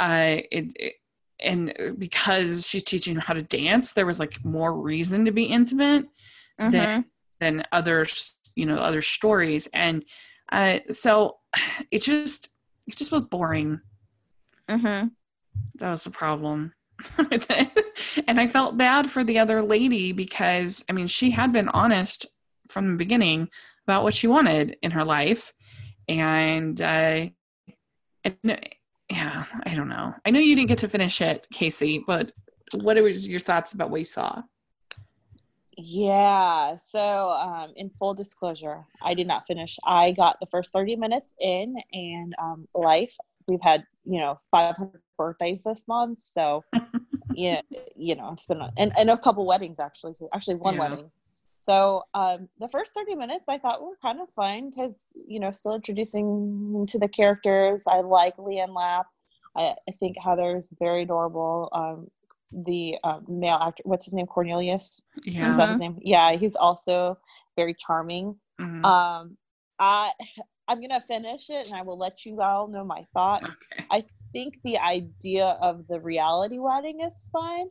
uh it, it and because she's teaching how to dance there was like more reason to be intimate than Mhm. than others you know other stories and uh so it just it just was boring Mhm. that was the problem with it and i felt bad for the other lady because i mean she had been honest from the beginning about what she wanted in her life and uh and, yeah i don't know i know you didn't get to finish it casey but what was your thoughts about what you saw Yeah. So, um, in full disclosure, I did not finish. I got the first 30 minutes in, and um, life, we've had, you know, 500 birthdays this month. So, yeah, you know, it's been, a, and, and a couple weddings actually, too. Actually, one Yeah. wedding. So, um, the first 30 minutes I thought were kind of fun because, you know, still introducing to the characters. I like Leanne Lapp. I, I think Heather's very adorable. Um, the um, male actor, what's his name? Cornelius. Yeah. Is that his name? Yeah, he's also very charming. Mhm. Um, I I'm gonna finish it, and I will let you all know my thoughts. okay I think the idea of the reality wedding is fine,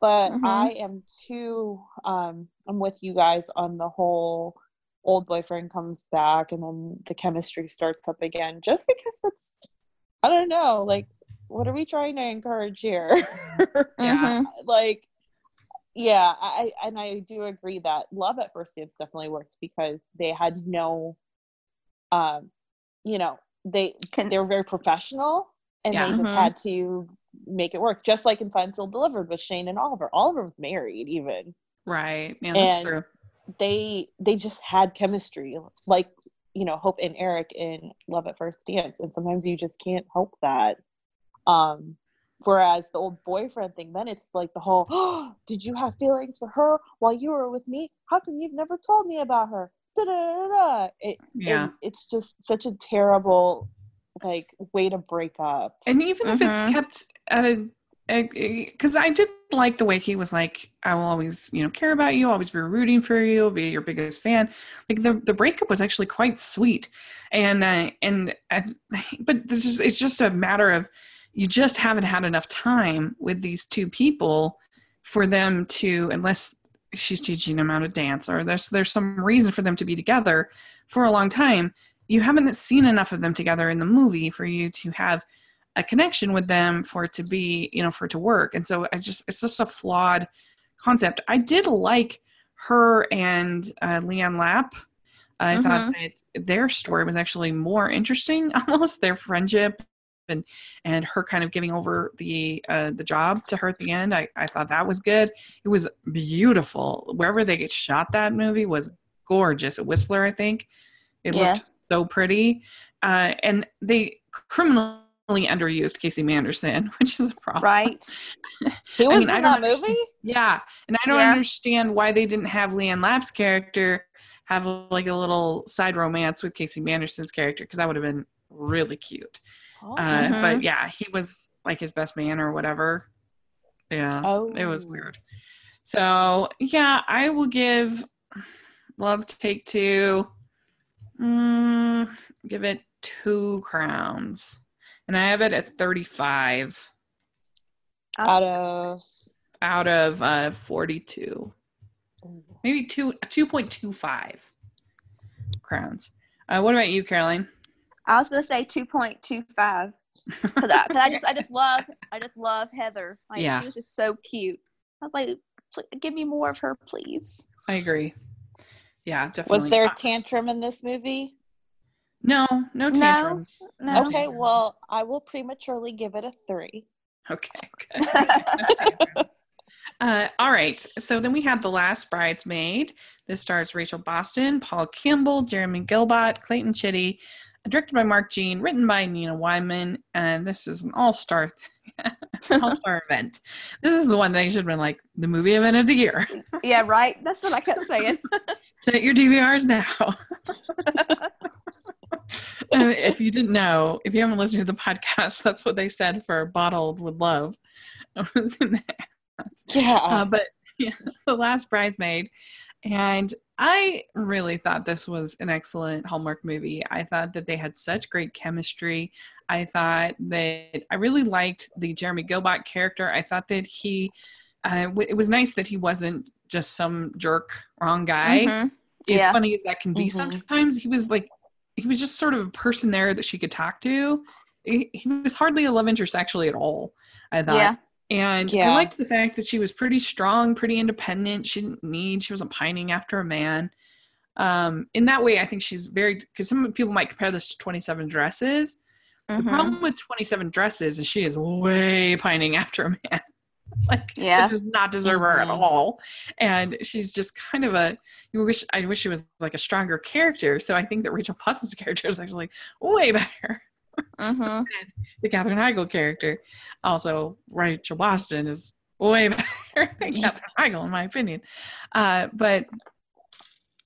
but Mhm. I am too. Um, I'm with you guys on the whole old boyfriend comes back, and then the chemistry starts up again. Just because it's, I don't know, like, what are we trying to encourage here? Yeah. Mhm. like yeah I I- and i do agree that love at first dance definitely works because they had no um you know they Can- they were very professional and Yeah. they just Mhm. had to make it work just like in Sealed Delivered with shane and oliver oliver was married even Right. Yeah, that's And- true. they they just had chemistry like you know hope and eric in love at first dance and sometimes you just can't help that um whereas the old boyfriend thing then it's like the whole oh, did you have feelings for her while you were with me how come you've never told me about her. It, Yeah. it's just such a terrible like way to break up And even if Mhm. it's kept at a because I did like the way he was like, I will always, you know, care about you, always be rooting for you, be your biggest fan. Like the the breakup was actually quite sweet, and uh, and uh, but this is it's just a matter of you just haven't had enough time with these two people for them to unless she's teaching them how to dance or there's there's some reason for them to be together for a long time. You haven't seen enough of them together in the movie for you to have a connection with them for it to be you know for it to work. And so i just it's just a flawed concept. I did like her and uh, leanne lapp. I thought that their story was actually more interesting almost their friendship and and her kind of giving over the uh, the job to her at the end. I, I thought that was good. It was beautiful. Wherever they shot that movie was gorgeous. Whistler i think. It Yeah. looked so pretty uh, and they criminally underused Casey Manderson, which is a problem. Right. he was mean, I in don't that movie Yeah, and I don't Yeah. understand why they didn't have Leanne Lapp's character have like a little side romance with Casey Manderson's character because that would have been really cute. oh. Uh, Mhm. But yeah, he was like his best man or whatever. Yeah, oh it was weird. So yeah, I will give Love to Take Two. Mm, give it two crowns. and I have it at 35 Out of out of uh, 42. Maybe two 2.25 crowns. Uh, what about you, Caroline? I was gonna say two point two five because I, I just I just love I just love Heather. Like Yeah. she was just so cute. I was like, give me more of her, please. I agree. Yeah, definitely. was there a tantrum in this movie? no, no tantrums. No. Okay, well, I will prematurely give it a three. Okay. Good. uh, all right. So then we have The Last Bridesmaid. This stars Rachel Boston, Paul Campbell, Jeremy Guilbaut, Clayton Chitty, directed by Mark Jean, written by Nina Weinman, and this is an all-star all-star event. This is the one they should have been like the movie event of the year. yeah, right. That's what I kept saying. Set your DVRs now. And if you didn't know, if you haven't listened to the podcast, that's what they said for Bottled with Love. It was in there. Yeah. Uh, but yeah, The Last Bridesmaid. And I really thought this was an excellent Hallmark movie. I thought that they had such great chemistry. I thought that I really liked the Jeremy Guilbaut character. I thought that he, uh, w- it was nice that he wasn't just some jerk, wrong guy Mhm. as Yeah. funny as that can be Mhm. sometimes he was like he was just sort of a person there that she could talk to he, he was hardly a love interest actually at all i thought Yeah. and Yeah. i liked the fact that she was pretty strong pretty independent she didn't need she wasn't pining after a man um in that way i think she's very because some people might compare this to 27 dresses the Mhm. problem with 27 dresses is she is way pining after a man like Yeah. it does not deserve her at Mhm. all and she's just kind of a you wish i wish she was like a stronger character so i think that rachel Parsons' character is actually way better Mhm. the Katherine Heigl character. Also, Rachel Boston is way better than Yeah. Katherine Heigl, in my opinion. Uh, but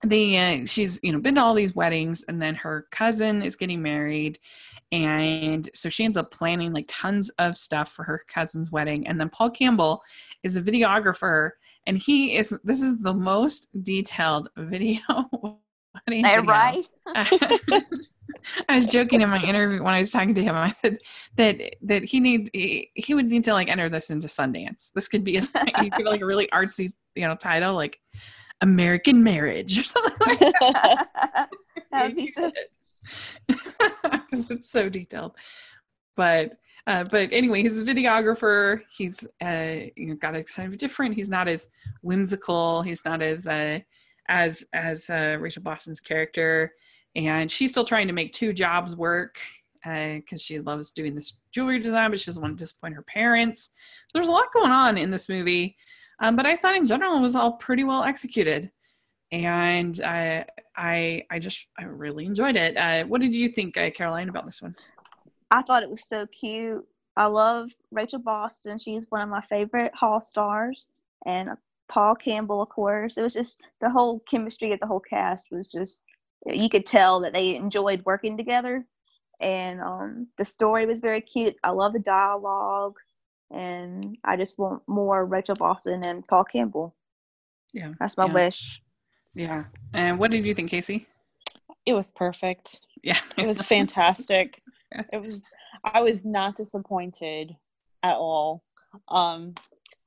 the uh, she's you know been to all these weddings, and then her cousin is getting married, and so she ends up planning like tons of stuff for her cousin's wedding. And then Paul Campbell is a videographer, and he is this is the most detailed video. wedding video. right. I was joking in my interview when I was talking to him. I said that that he need he, he would need to like enter this into Sundance. This could be like, you could like a really artsy you know title like American Marriage or something like that. That'd be so. because it's so detailed. But uh, but anyway, he's a videographer. He's uh, you know got a kind of different. He's not as whimsical. He's not as uh, as as uh, Rachel Boston's character, and she's still trying to make two jobs work because she loves doing this jewelry design, but she doesn't want to disappoint her parents. So there's a lot going on in this movie, um, but I thought in general it was all pretty well executed, and I I I just I really enjoyed it. Uh, what did you think, uh, Caroline, about this one? I thought it was so cute. I love Rachel Boston. She's one of my favorite Hall stars, and Paul Campbell, of course. It was just the whole chemistry of the whole cast was just you could tell that they enjoyed working together, and um, the story was very cute. I love the dialogue, and I just want more Rachel Boston and Paul Campbell. Yeah, That's my Yeah. wish. Yeah. And what did you think, Casey? it was perfect. Yeah, It was fantastic. Yeah. It was I was not disappointed at all. Um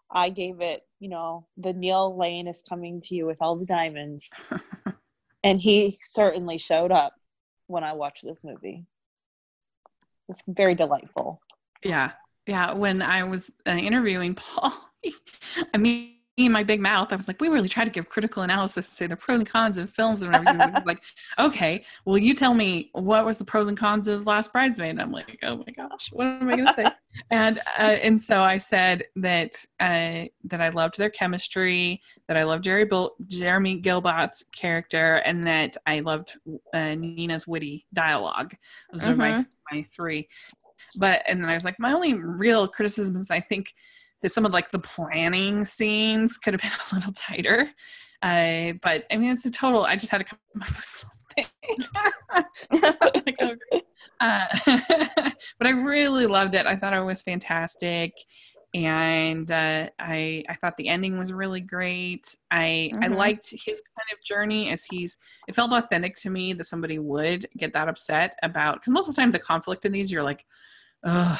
I gave it, you know, the Neil Lane is coming to you with all the diamonds. and he certainly showed up when I watched this movie. It's very delightful. Yeah. Yeah. When I was uh, interviewing Paul, I mean, me and my big mouth, I was like, we really try to give critical analysis to say the pros and cons of films and everything. I was like, okay, well, you tell me what was the pros and cons of Last Bridesmaid? And I'm like, oh my gosh, what am I going to say? and uh, and so I said that uh, that I loved their chemistry, that I loved Jerry Bil- Jeremy Guilbaut's character, and that I loved uh, Nina's witty dialogue. Those are my my three. But and then I was like, my only real criticism is I think that some of like the planning scenes could have been a little tighter. Uh, but I mean, it's a total. I just had to come up with something. Like, oh, uh, but I really loved it. I thought it was fantastic, and uh, I I thought the ending was really great. I I Mhm. liked his kind of journey as he's. It felt authentic to me that somebody would get that upset about because most of the time the conflict in these you're like, ugh,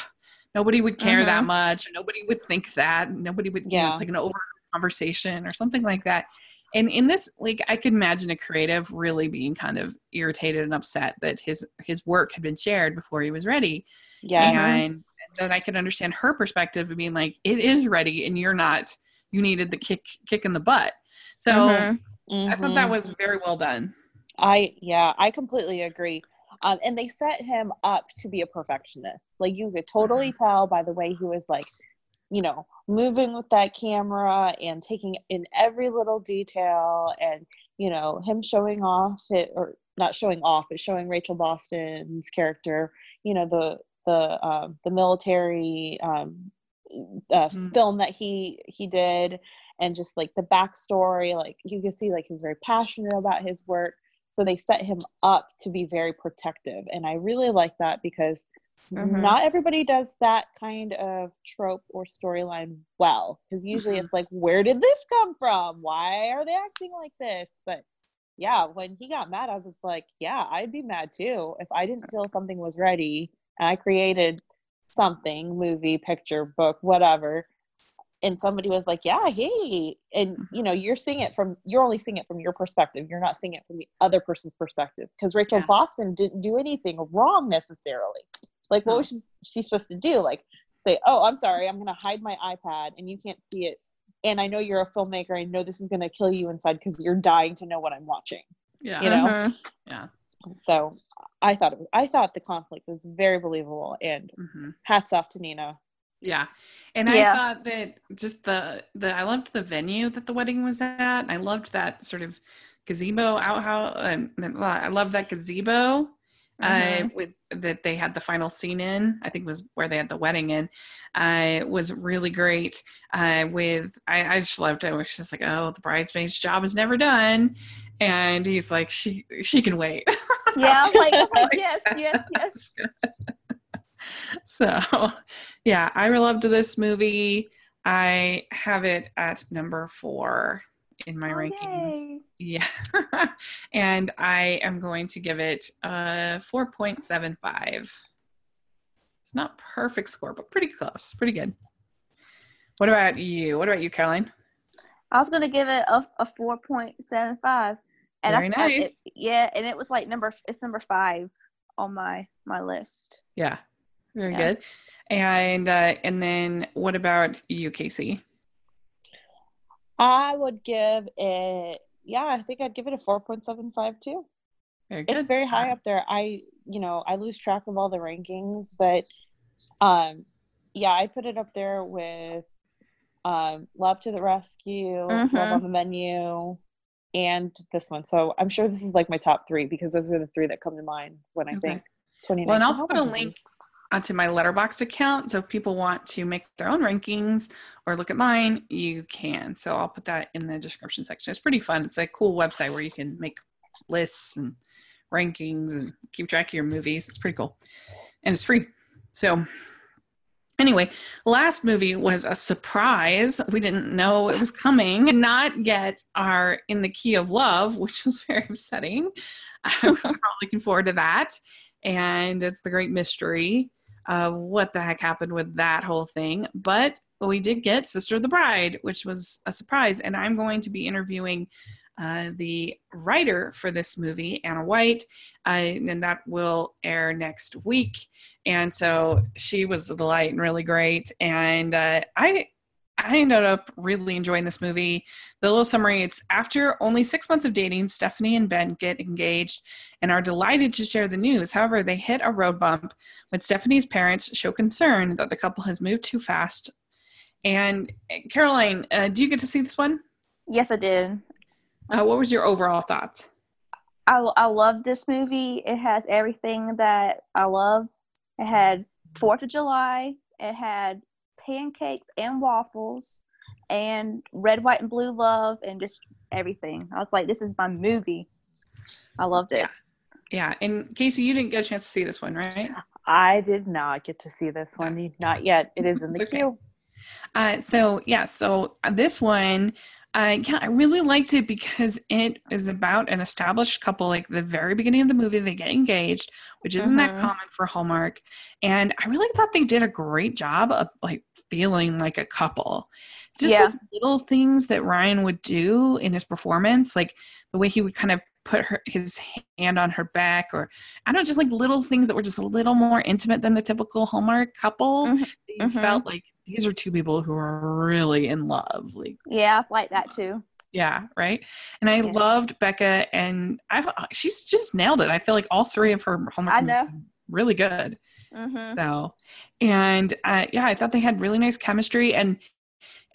nobody would care that Mhm. much. Nobody would think that. Nobody would, you know, Yeah. it's like an over conversation or something like that. And in this, like, I could imagine a creative really being kind of irritated and upset that his his work had been shared before he was ready. Yeah. And then I could understand her perspective of being like, it is ready, and you're not. You needed the kick kick in the butt. So Mhm. I thought that Mhm. was very well done. I yeah, I completely agree. Um, and they set him up to be a perfectionist. Like you could totally tell by the way he was like, you know, moving with that camera and taking in every little detail, and you know, him showing off it or not showing off, but showing Rachel Boston's character. You know, the the um, the military um, uh, Mm. film that he he did, and just like the backstory. Like you can see, like he's very passionate about his work so they set him up to be very protective and i really like that because Mhm. not everybody does that kind of trope or storyline well because usually Mhm. it's like where did this come from why are they acting like this but yeah when he got mad i was like yeah i'd be mad too if i didn't feel something was ready and i created something movie picture book whatever and somebody was like yeah hey and Mhm. you know you're seeing it from you're only seeing it from your perspective you're not seeing it from the other person's perspective because rachel Yeah. boston didn't do anything wrong necessarily like what No. was she, she supposed to do like say oh i'm sorry i'm going to hide my ipad and you can't see it and i know you're a filmmaker i know this is going to kill you inside because you're dying to know what i'm watching Yeah. You know? Mhm. Yeah. so i thought it was, i thought the conflict was very believable and hmm hats off to nina Yeah. And Yeah. I thought that just the the I loved the venue that the wedding was at. I loved that sort of gazebo outhouse. Um, I love that gazebo uh, Mhm. with that they had the final scene in. I think was where they had the wedding in. Uh, it was really great. Uh, with I, I just loved it. It was just like, oh, the bridesmaid's job is never done, and he's like, she she can wait. Yeah, I'm like, like, yes, yes, yes. so yeah i loved this movie i have it at number four in my Oh, rankings yay. yeah and i am going to give it a 4.75 it's not perfect score but pretty close pretty good what about you what about you caroline I was gonna give it a, a four point seven five. And Very I, I- nice. it- yeah, and it was like number it's number five on my my list. yeah very Yeah. good and uh and then what about you casey I would give it, yeah, I think I'd give it a 4.75 too. very good It's very high up there. I, you know, I lose track of all the rankings, but um yeah, I put it up there with um Love to the Rescue, Love on the Menu, and this one. So I'm sure this is like my top three because those are the three that come to mind when I Okay. think 2019. Well, and I'll put a link movies. Onto my Letterboxd account. So if people want to make their own rankings or look at mine you can. So i'll put that in the description section. It's pretty fun. It's a cool website where you can make lists and rankings and keep track of your movies. It's pretty cool. And it's free. So anyway last movie was a surprise. We didn't know it was coming. Not get our in the key of love which was very upsetting. I'm looking forward to that. And it's the great mystery of what the heck happened with that whole thing. But we did get Sister of the Bride, which was a surprise. And I'm going to be interviewing uh, the writer for this movie, Anna White, uh, and that will air next week. And so she was a delight and really great. And uh, I I ended up really enjoying this movie. The little summary it's after only six months of dating, Stephanie and Ben get engaged and are delighted to share the news. However, they hit a road bump when Stephanie's parents show concern that the couple has moved too fast. And uh, Caroline, uh, do you get to see this one? Yes, I did. Uh, what was your overall thoughts? I I love this movie. It has everything that I love. It had Fourth of July. It had pancakes and waffles, and red, white, and blue love, and just everything. I was like, this is my movie. I loved it. Yeah, and Casey, you didn't get a chance to see this one, right? I did not get to see this one. Not yet. It is in the okay. queue. Uh, so yeah, so this one uh, yeah, I really liked it because it is about an established couple. Like the very beginning of the movie, they get engaged, which isn't that Mhm. common for Hallmark. And I really thought they did a great job of like feeling like a couple. Just Yeah. like little things that Ryan would do in his performance, like the way he would kind of put her his hand on her back, or I don't know, just like little things that were just a little more intimate than the typical Hallmark couple. Mhm. You Mhm. felt like these are two people who are really in love. Like Yeah, like that too. yeah, right. And I Yeah. loved Becca, and I've she's just nailed it. I feel like all three of her homework I know. really good. hmm So, and uh, yeah, I thought they had really nice chemistry, and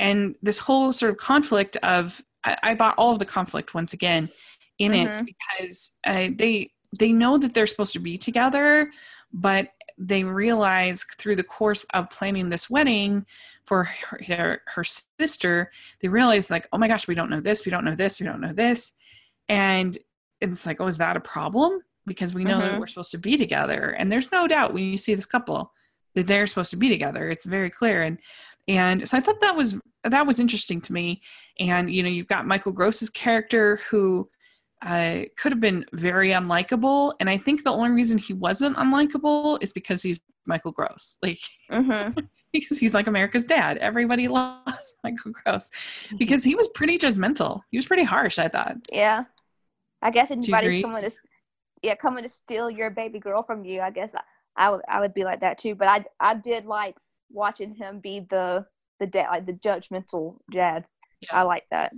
and this whole sort of conflict of I, I bought all of the conflict once again in it Mhm. because uh, they they know that they're supposed to be together, but they realize through the course of planning this wedding for her, her, her sister, they realize like, oh my gosh, we don't know this, we don't know this, we don't know this, and it's like, oh, is that a problem? Because we know that Mhm. we're supposed to be together, and there's no doubt when you see this couple that they're supposed to be together. It's very clear, and and so I thought that was that was interesting to me. And you know, you've got Michael Gross's character who uh, could have been very unlikable, and I think the only reason he wasn't unlikable is because he's Michael Gross, like hmm because he's like America's dad. Everybody loves Michael Gross because he was pretty judgmental. He was pretty harsh. I thought. Yeah. I guess anybody coming to, yeah, coming to steal your baby girl from you. I guess I, I would, I would be like that too. But I, I did like watching him be the, the dad, like the judgmental dad. Yeah. I like that.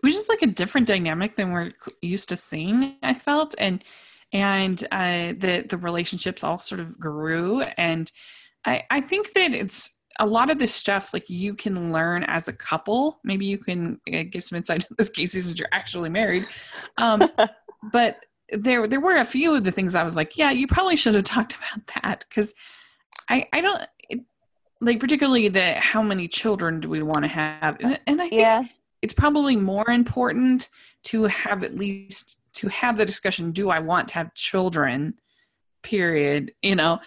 Which just like a different dynamic than we're used to seeing i felt and and uh the the relationships all sort of grew and i i think that it's a lot of this stuff like you can learn as a couple. Maybe you can uh, give some insight into this casey since you're actually married. Um but there there were a few of the things i was like yeah you probably should have talked about that. Because i i don't it, like particularly the how many children do we want to have? And, and i think Yeah. It's probably more important to have at least to have the discussion do i want to have children period you know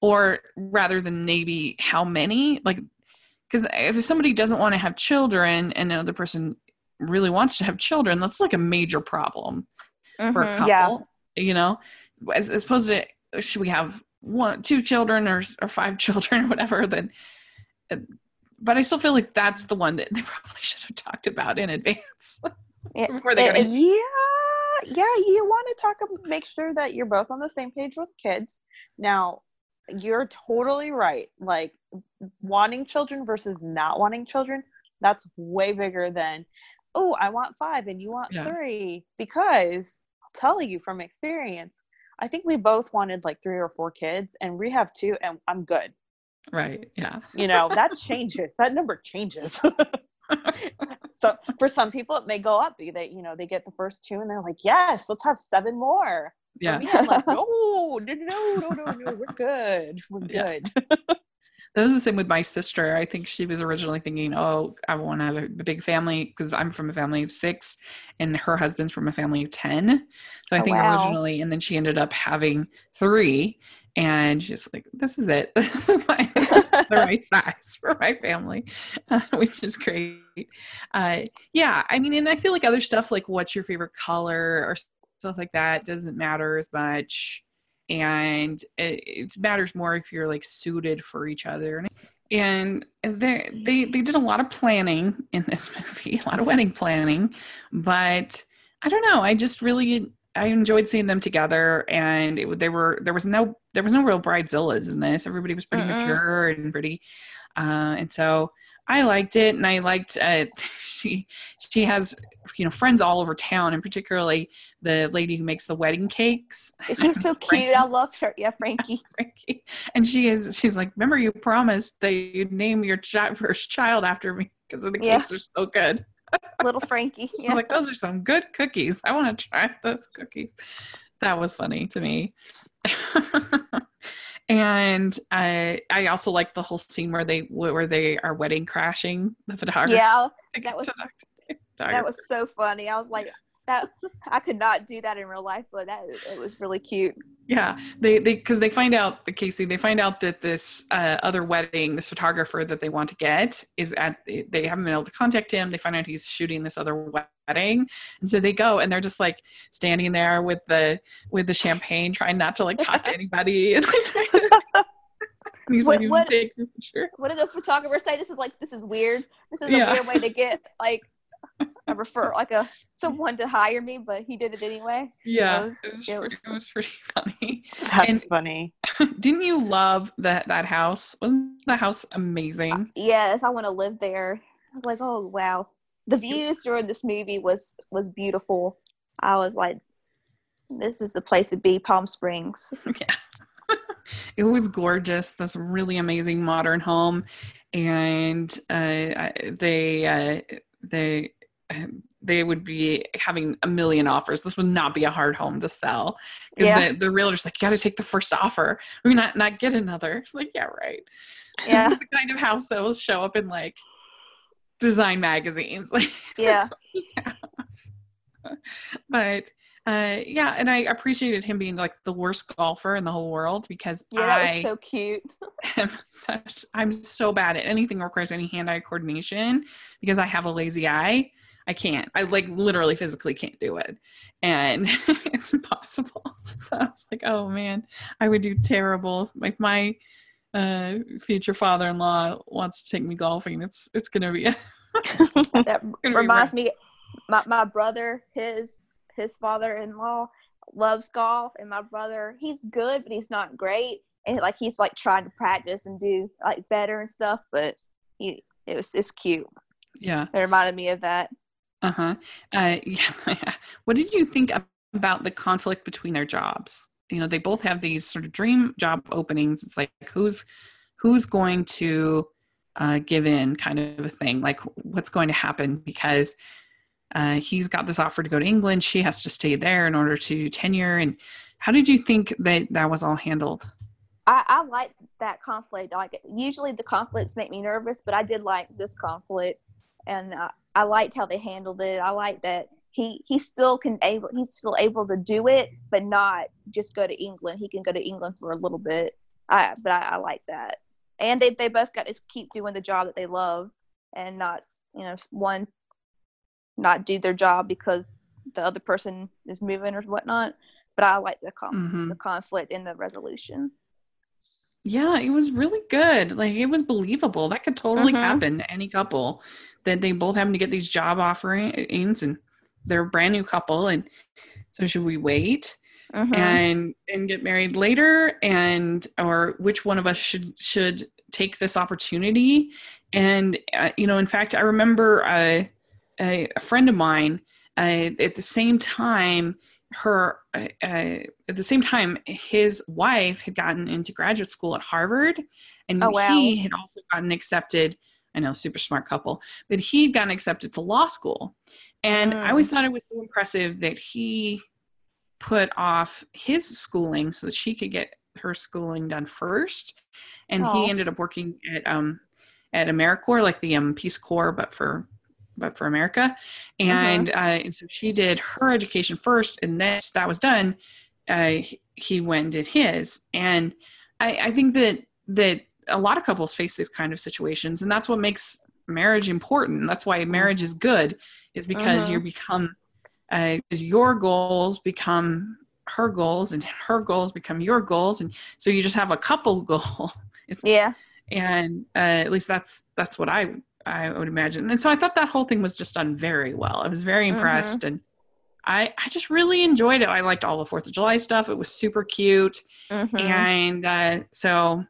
or rather than maybe how many like because if somebody doesn't want to have children and another person really wants to have children that's like a major problem for a Mhm. couple Yeah. you know as, as opposed to should we have one two children or, or five children or whatever then uh, but i still feel like that's the one that they probably should have talked about in advance Yeah. before they got It- yeah yeah you want to talk um, make sure that you're both on the same page with kids now you're totally right like wanting children versus not wanting children that's way bigger than oh i want five and you want Yeah. three because i'll tell you from experience i think we both wanted like three or four kids and we have two and i'm good right yeah. You know that changes that number changes. So for some people it may go up they you know they get the first two and they're like yes let's have seven more. Yeah. me, I'm like no no no no no no we're good we're Yeah. good. That was the same with my sister. I think she was originally thinking oh i want to have a big family because i'm from a family of six and her husband's from a family of 10 so i Oh, think wow. originally and then she ended up having three and she's like this is it. This is, my, this is the right size for my family uh, which is great. Uh, yeah i mean and i feel like other stuff like what's your favorite color? or stuff like that doesn't matter as much and it, it matters more if you're like suited for each other. And they they they did a lot of planning in this movie a lot of wedding planning but i don't know i just really i enjoyed seeing them together and it, they were there was no there was no real bridezillas in this everybody was pretty mature and pretty uh, and so i liked it and i liked uh, she she has you know friends all over town and particularly the lady who makes the wedding cakes She's so cute. I love her. Yeah, Frankie. Frankie. And she is she's like, remember you promised that you'd name your chi- first child after me because the Yeah. cakes are so good. Little Frankie. I Yeah. like, those are some good cookies. I want to try those cookies. That was funny to me. and I I also like the whole scene where they where they are wedding crashing the photographer. yeah. that was- That was so funny. I was like, that I could not do that in real life, but that it was really cute. Yeah, they they because they find out the Casey they find out that this uh, other wedding, this photographer that they want to get is at they haven't been able to contact him. They find out he's shooting this other wedding, and so they go and they're just like standing there with the with the champagne, trying not to like talk to anybody. and he's What- like, what- take your picture. What did the photographer say? This is like this is weird. This is a Yeah. weird way to get like a refer like a someone to hire me, but he did it anyway. Yeah, was- it was, it pretty, was- it was pretty funny. That's And- funny. Didn't you love that that house? Wasn't the house amazing? Yes, I want to live there. I was like, oh wow, the views during this movie was was beautiful. I was like, this is the place to be, Palm Springs. yeah. it was gorgeous. This really amazing modern home, and uh, they uh, they they would be having a million offers. This would not be a hard home to sell because Yeah. the, the realtor's like, you got to take the first offer. We not not get another. Like, yeah, right. Yeah, This is the kind of house that will show up in like design magazines. Like, yeah, but uh yeah and i appreciated him being like the worst golfer in the whole world because yeah. That i was so cute. am such i'm so bad at anything that requires any hand-eye coordination because i have a lazy eye i can't i like literally physically can't do it and it's impossible so i was like oh man i would do terrible like my uh future father-in-law wants to take me golfing it's it's gonna be That be reminds me, my my brother, his his father-in-law loves golf, and my brother, he's good, but he's not great, and like he's like trying to practice and do like better and stuff, but he it was it's cute. yeah It reminded me of that. Uh-huh. Uh yeah. What did you think about the conflict between their jobs? You know, they both have these sort of dream job openings. It's like who's who's going to uh, give in kind of a thing like what's going to happen because uh, he's got this offer to go to england she has to stay there in order to tenure and how did you think that that was all handled I, I like that conflict. Like usually the conflicts make me nervous, but I did like this conflict, and uh, I liked how they handled it. I like that he he still can able he's still able to do it, but not just go to England. He can go to England for a little bit. I but I, I like that, and they they both got to keep doing the job that they love, and not you know one not do their job because the other person is moving or whatnot. But I like the con- Mhm. the conflict in the resolution. Yeah, it was really good. Like it was believable. That could totally Mhm. happen to any couple that they both happen to get these job offerings and they're a brand new couple and so should we wait Mhm. and and get married later and or which one of us should should take this opportunity and uh, you know in fact I remember uh, a, a friend of mine uh, at the same time her uh, uh, at the same time his wife had gotten into graduate school at harvard and Oh, wow. he had also gotten accepted i know super smart couple but he'd gotten accepted to law school and i Mm. always thought it was so impressive that he put off his schooling so that she could get her schooling done first and Oh. he ended up working at um at AmeriCorps, like the um, Peace Corps, but for but for America. And uh, and so she did her education first, and then that was done. Uh, he- went and did his, and I, I think that that a lot of couples face these kind of situations, and that's what makes marriage important. That's why marriage is good, is because Mhm. you become uh, your goals become her goals, and her goals become your goals, and so you just have a couple goal. It's Yeah. and uh, at least that's that's what I I would imagine. And so I thought that whole thing was just done very well. I was very Mhm. impressed, and I I just really enjoyed it. I liked all the Fourth of July stuff. It was super cute, Mhm. and uh, so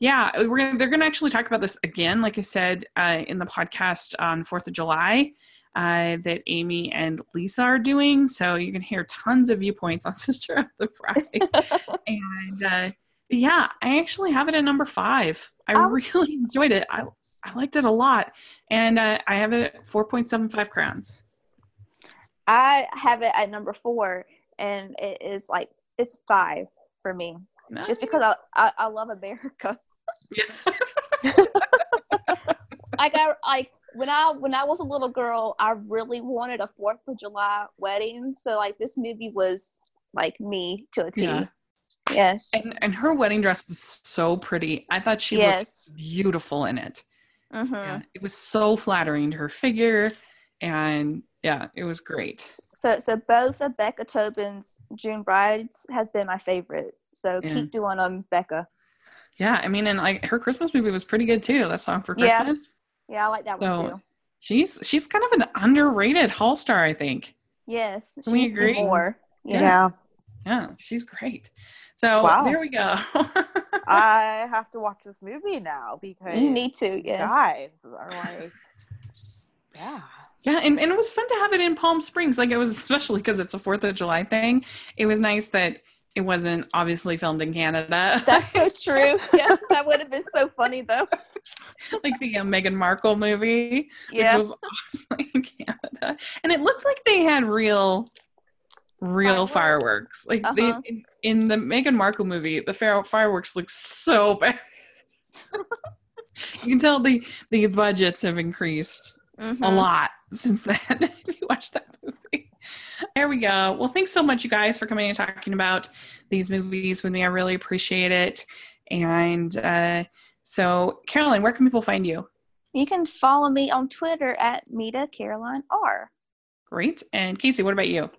yeah, we're gonna they're gonna actually talk about this again, like I said uh, in the podcast on Fourth of July. Uh, that Amy and Lisa are doing. So you can hear tons of viewpoints on Sister of the Bride. and uh, yeah, I actually have it at number five. I I was- really enjoyed it. I I liked it a lot, and uh, I have it at four point seven five crowns. I have it at number four, and it is like it's five for me, just because I I, I love America. Yeah. Like I like when I when I was a little girl, I really wanted a Fourth of July wedding. So like this movie was like me to a T. Yeah. Yes. And and her wedding dress was so pretty. I thought she yes. looked beautiful in it. Mm-hmm. Yeah, it was so flattering to her figure, and yeah, it was great. So so both of Becca Tobin's June brides have been my favorite. So Yeah. keep doing them, Becca. Yeah, I mean, and like her Christmas movie was pretty good too. That song for Christmas. Yeah, yeah I like that one So too. she's she's kind of an underrated hall star, I think. Yes. Can we agree? More. Yes. Yeah. Yeah, she's great. So Wow. there we go. I have to watch this movie now because You need to, you yes. guys are like, yeah. Yeah, and, and it was fun to have it in Palm Springs. Like it was especially because it's a Fourth of July thing. It was nice that it wasn't obviously filmed in Canada, That's so true. Yeah, that would have been so funny though. like the uh, Meghan Markle movie. Yeah. It was obviously in Canada, and it looked like they had real, real fireworks. Fireworks. Like Uh-huh. they, in, in the Meghan Markle movie, the fire, fireworks look so bad. you can tell the the budgets have increased Mhm. a lot since then. if you watch that movie. There we go. Well, thanks so much, you guys, for coming and talking about these movies with me. I really appreciate it. And uh, so, Caroline, where can people find you? You can follow me on Twitter at Meta Caroline R. Great. And Casey, what about you?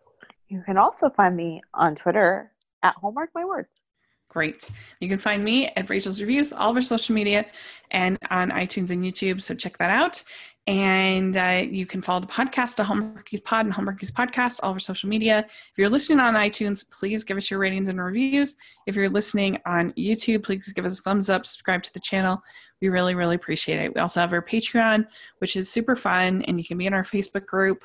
You can also find me on Twitter at Hallmark My Words. Great. You can find me at Rachel's Reviews, all of our social media, and on iTunes and YouTube. So check that out. And uh, you can follow the podcast, the Hallmarkies Pod and Hallmarkies Podcast, all of our social media. If you're listening on iTunes, please give us your ratings and reviews. If you're listening on YouTube, please give us a thumbs up, subscribe to the channel. We really, really appreciate it. We also have our Patreon, which is super fun, and you can be in our Facebook group.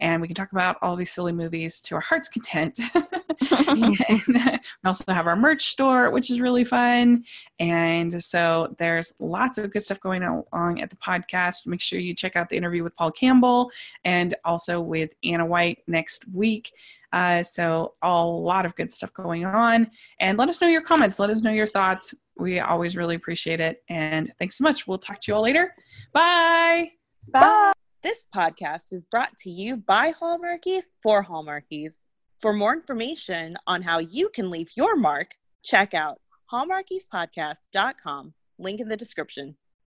And we can talk about all these silly movies to our heart's content. and we also have our merch store, which is really fun. And so there's lots of good stuff going along at the podcast. Make sure you check out the interview with Paul Campbell and also with Anna White next week. Uh, so a lot of good stuff going on. And let us know your comments. Let us know your thoughts. We always really appreciate it. And thanks so much. We'll talk to you all later. Bye. Bye. This podcast is brought to you by Hallmarkies for Hallmarkies. For more information on how you can leave your mark, check out hallmarkiespodcast.com. Link in the description.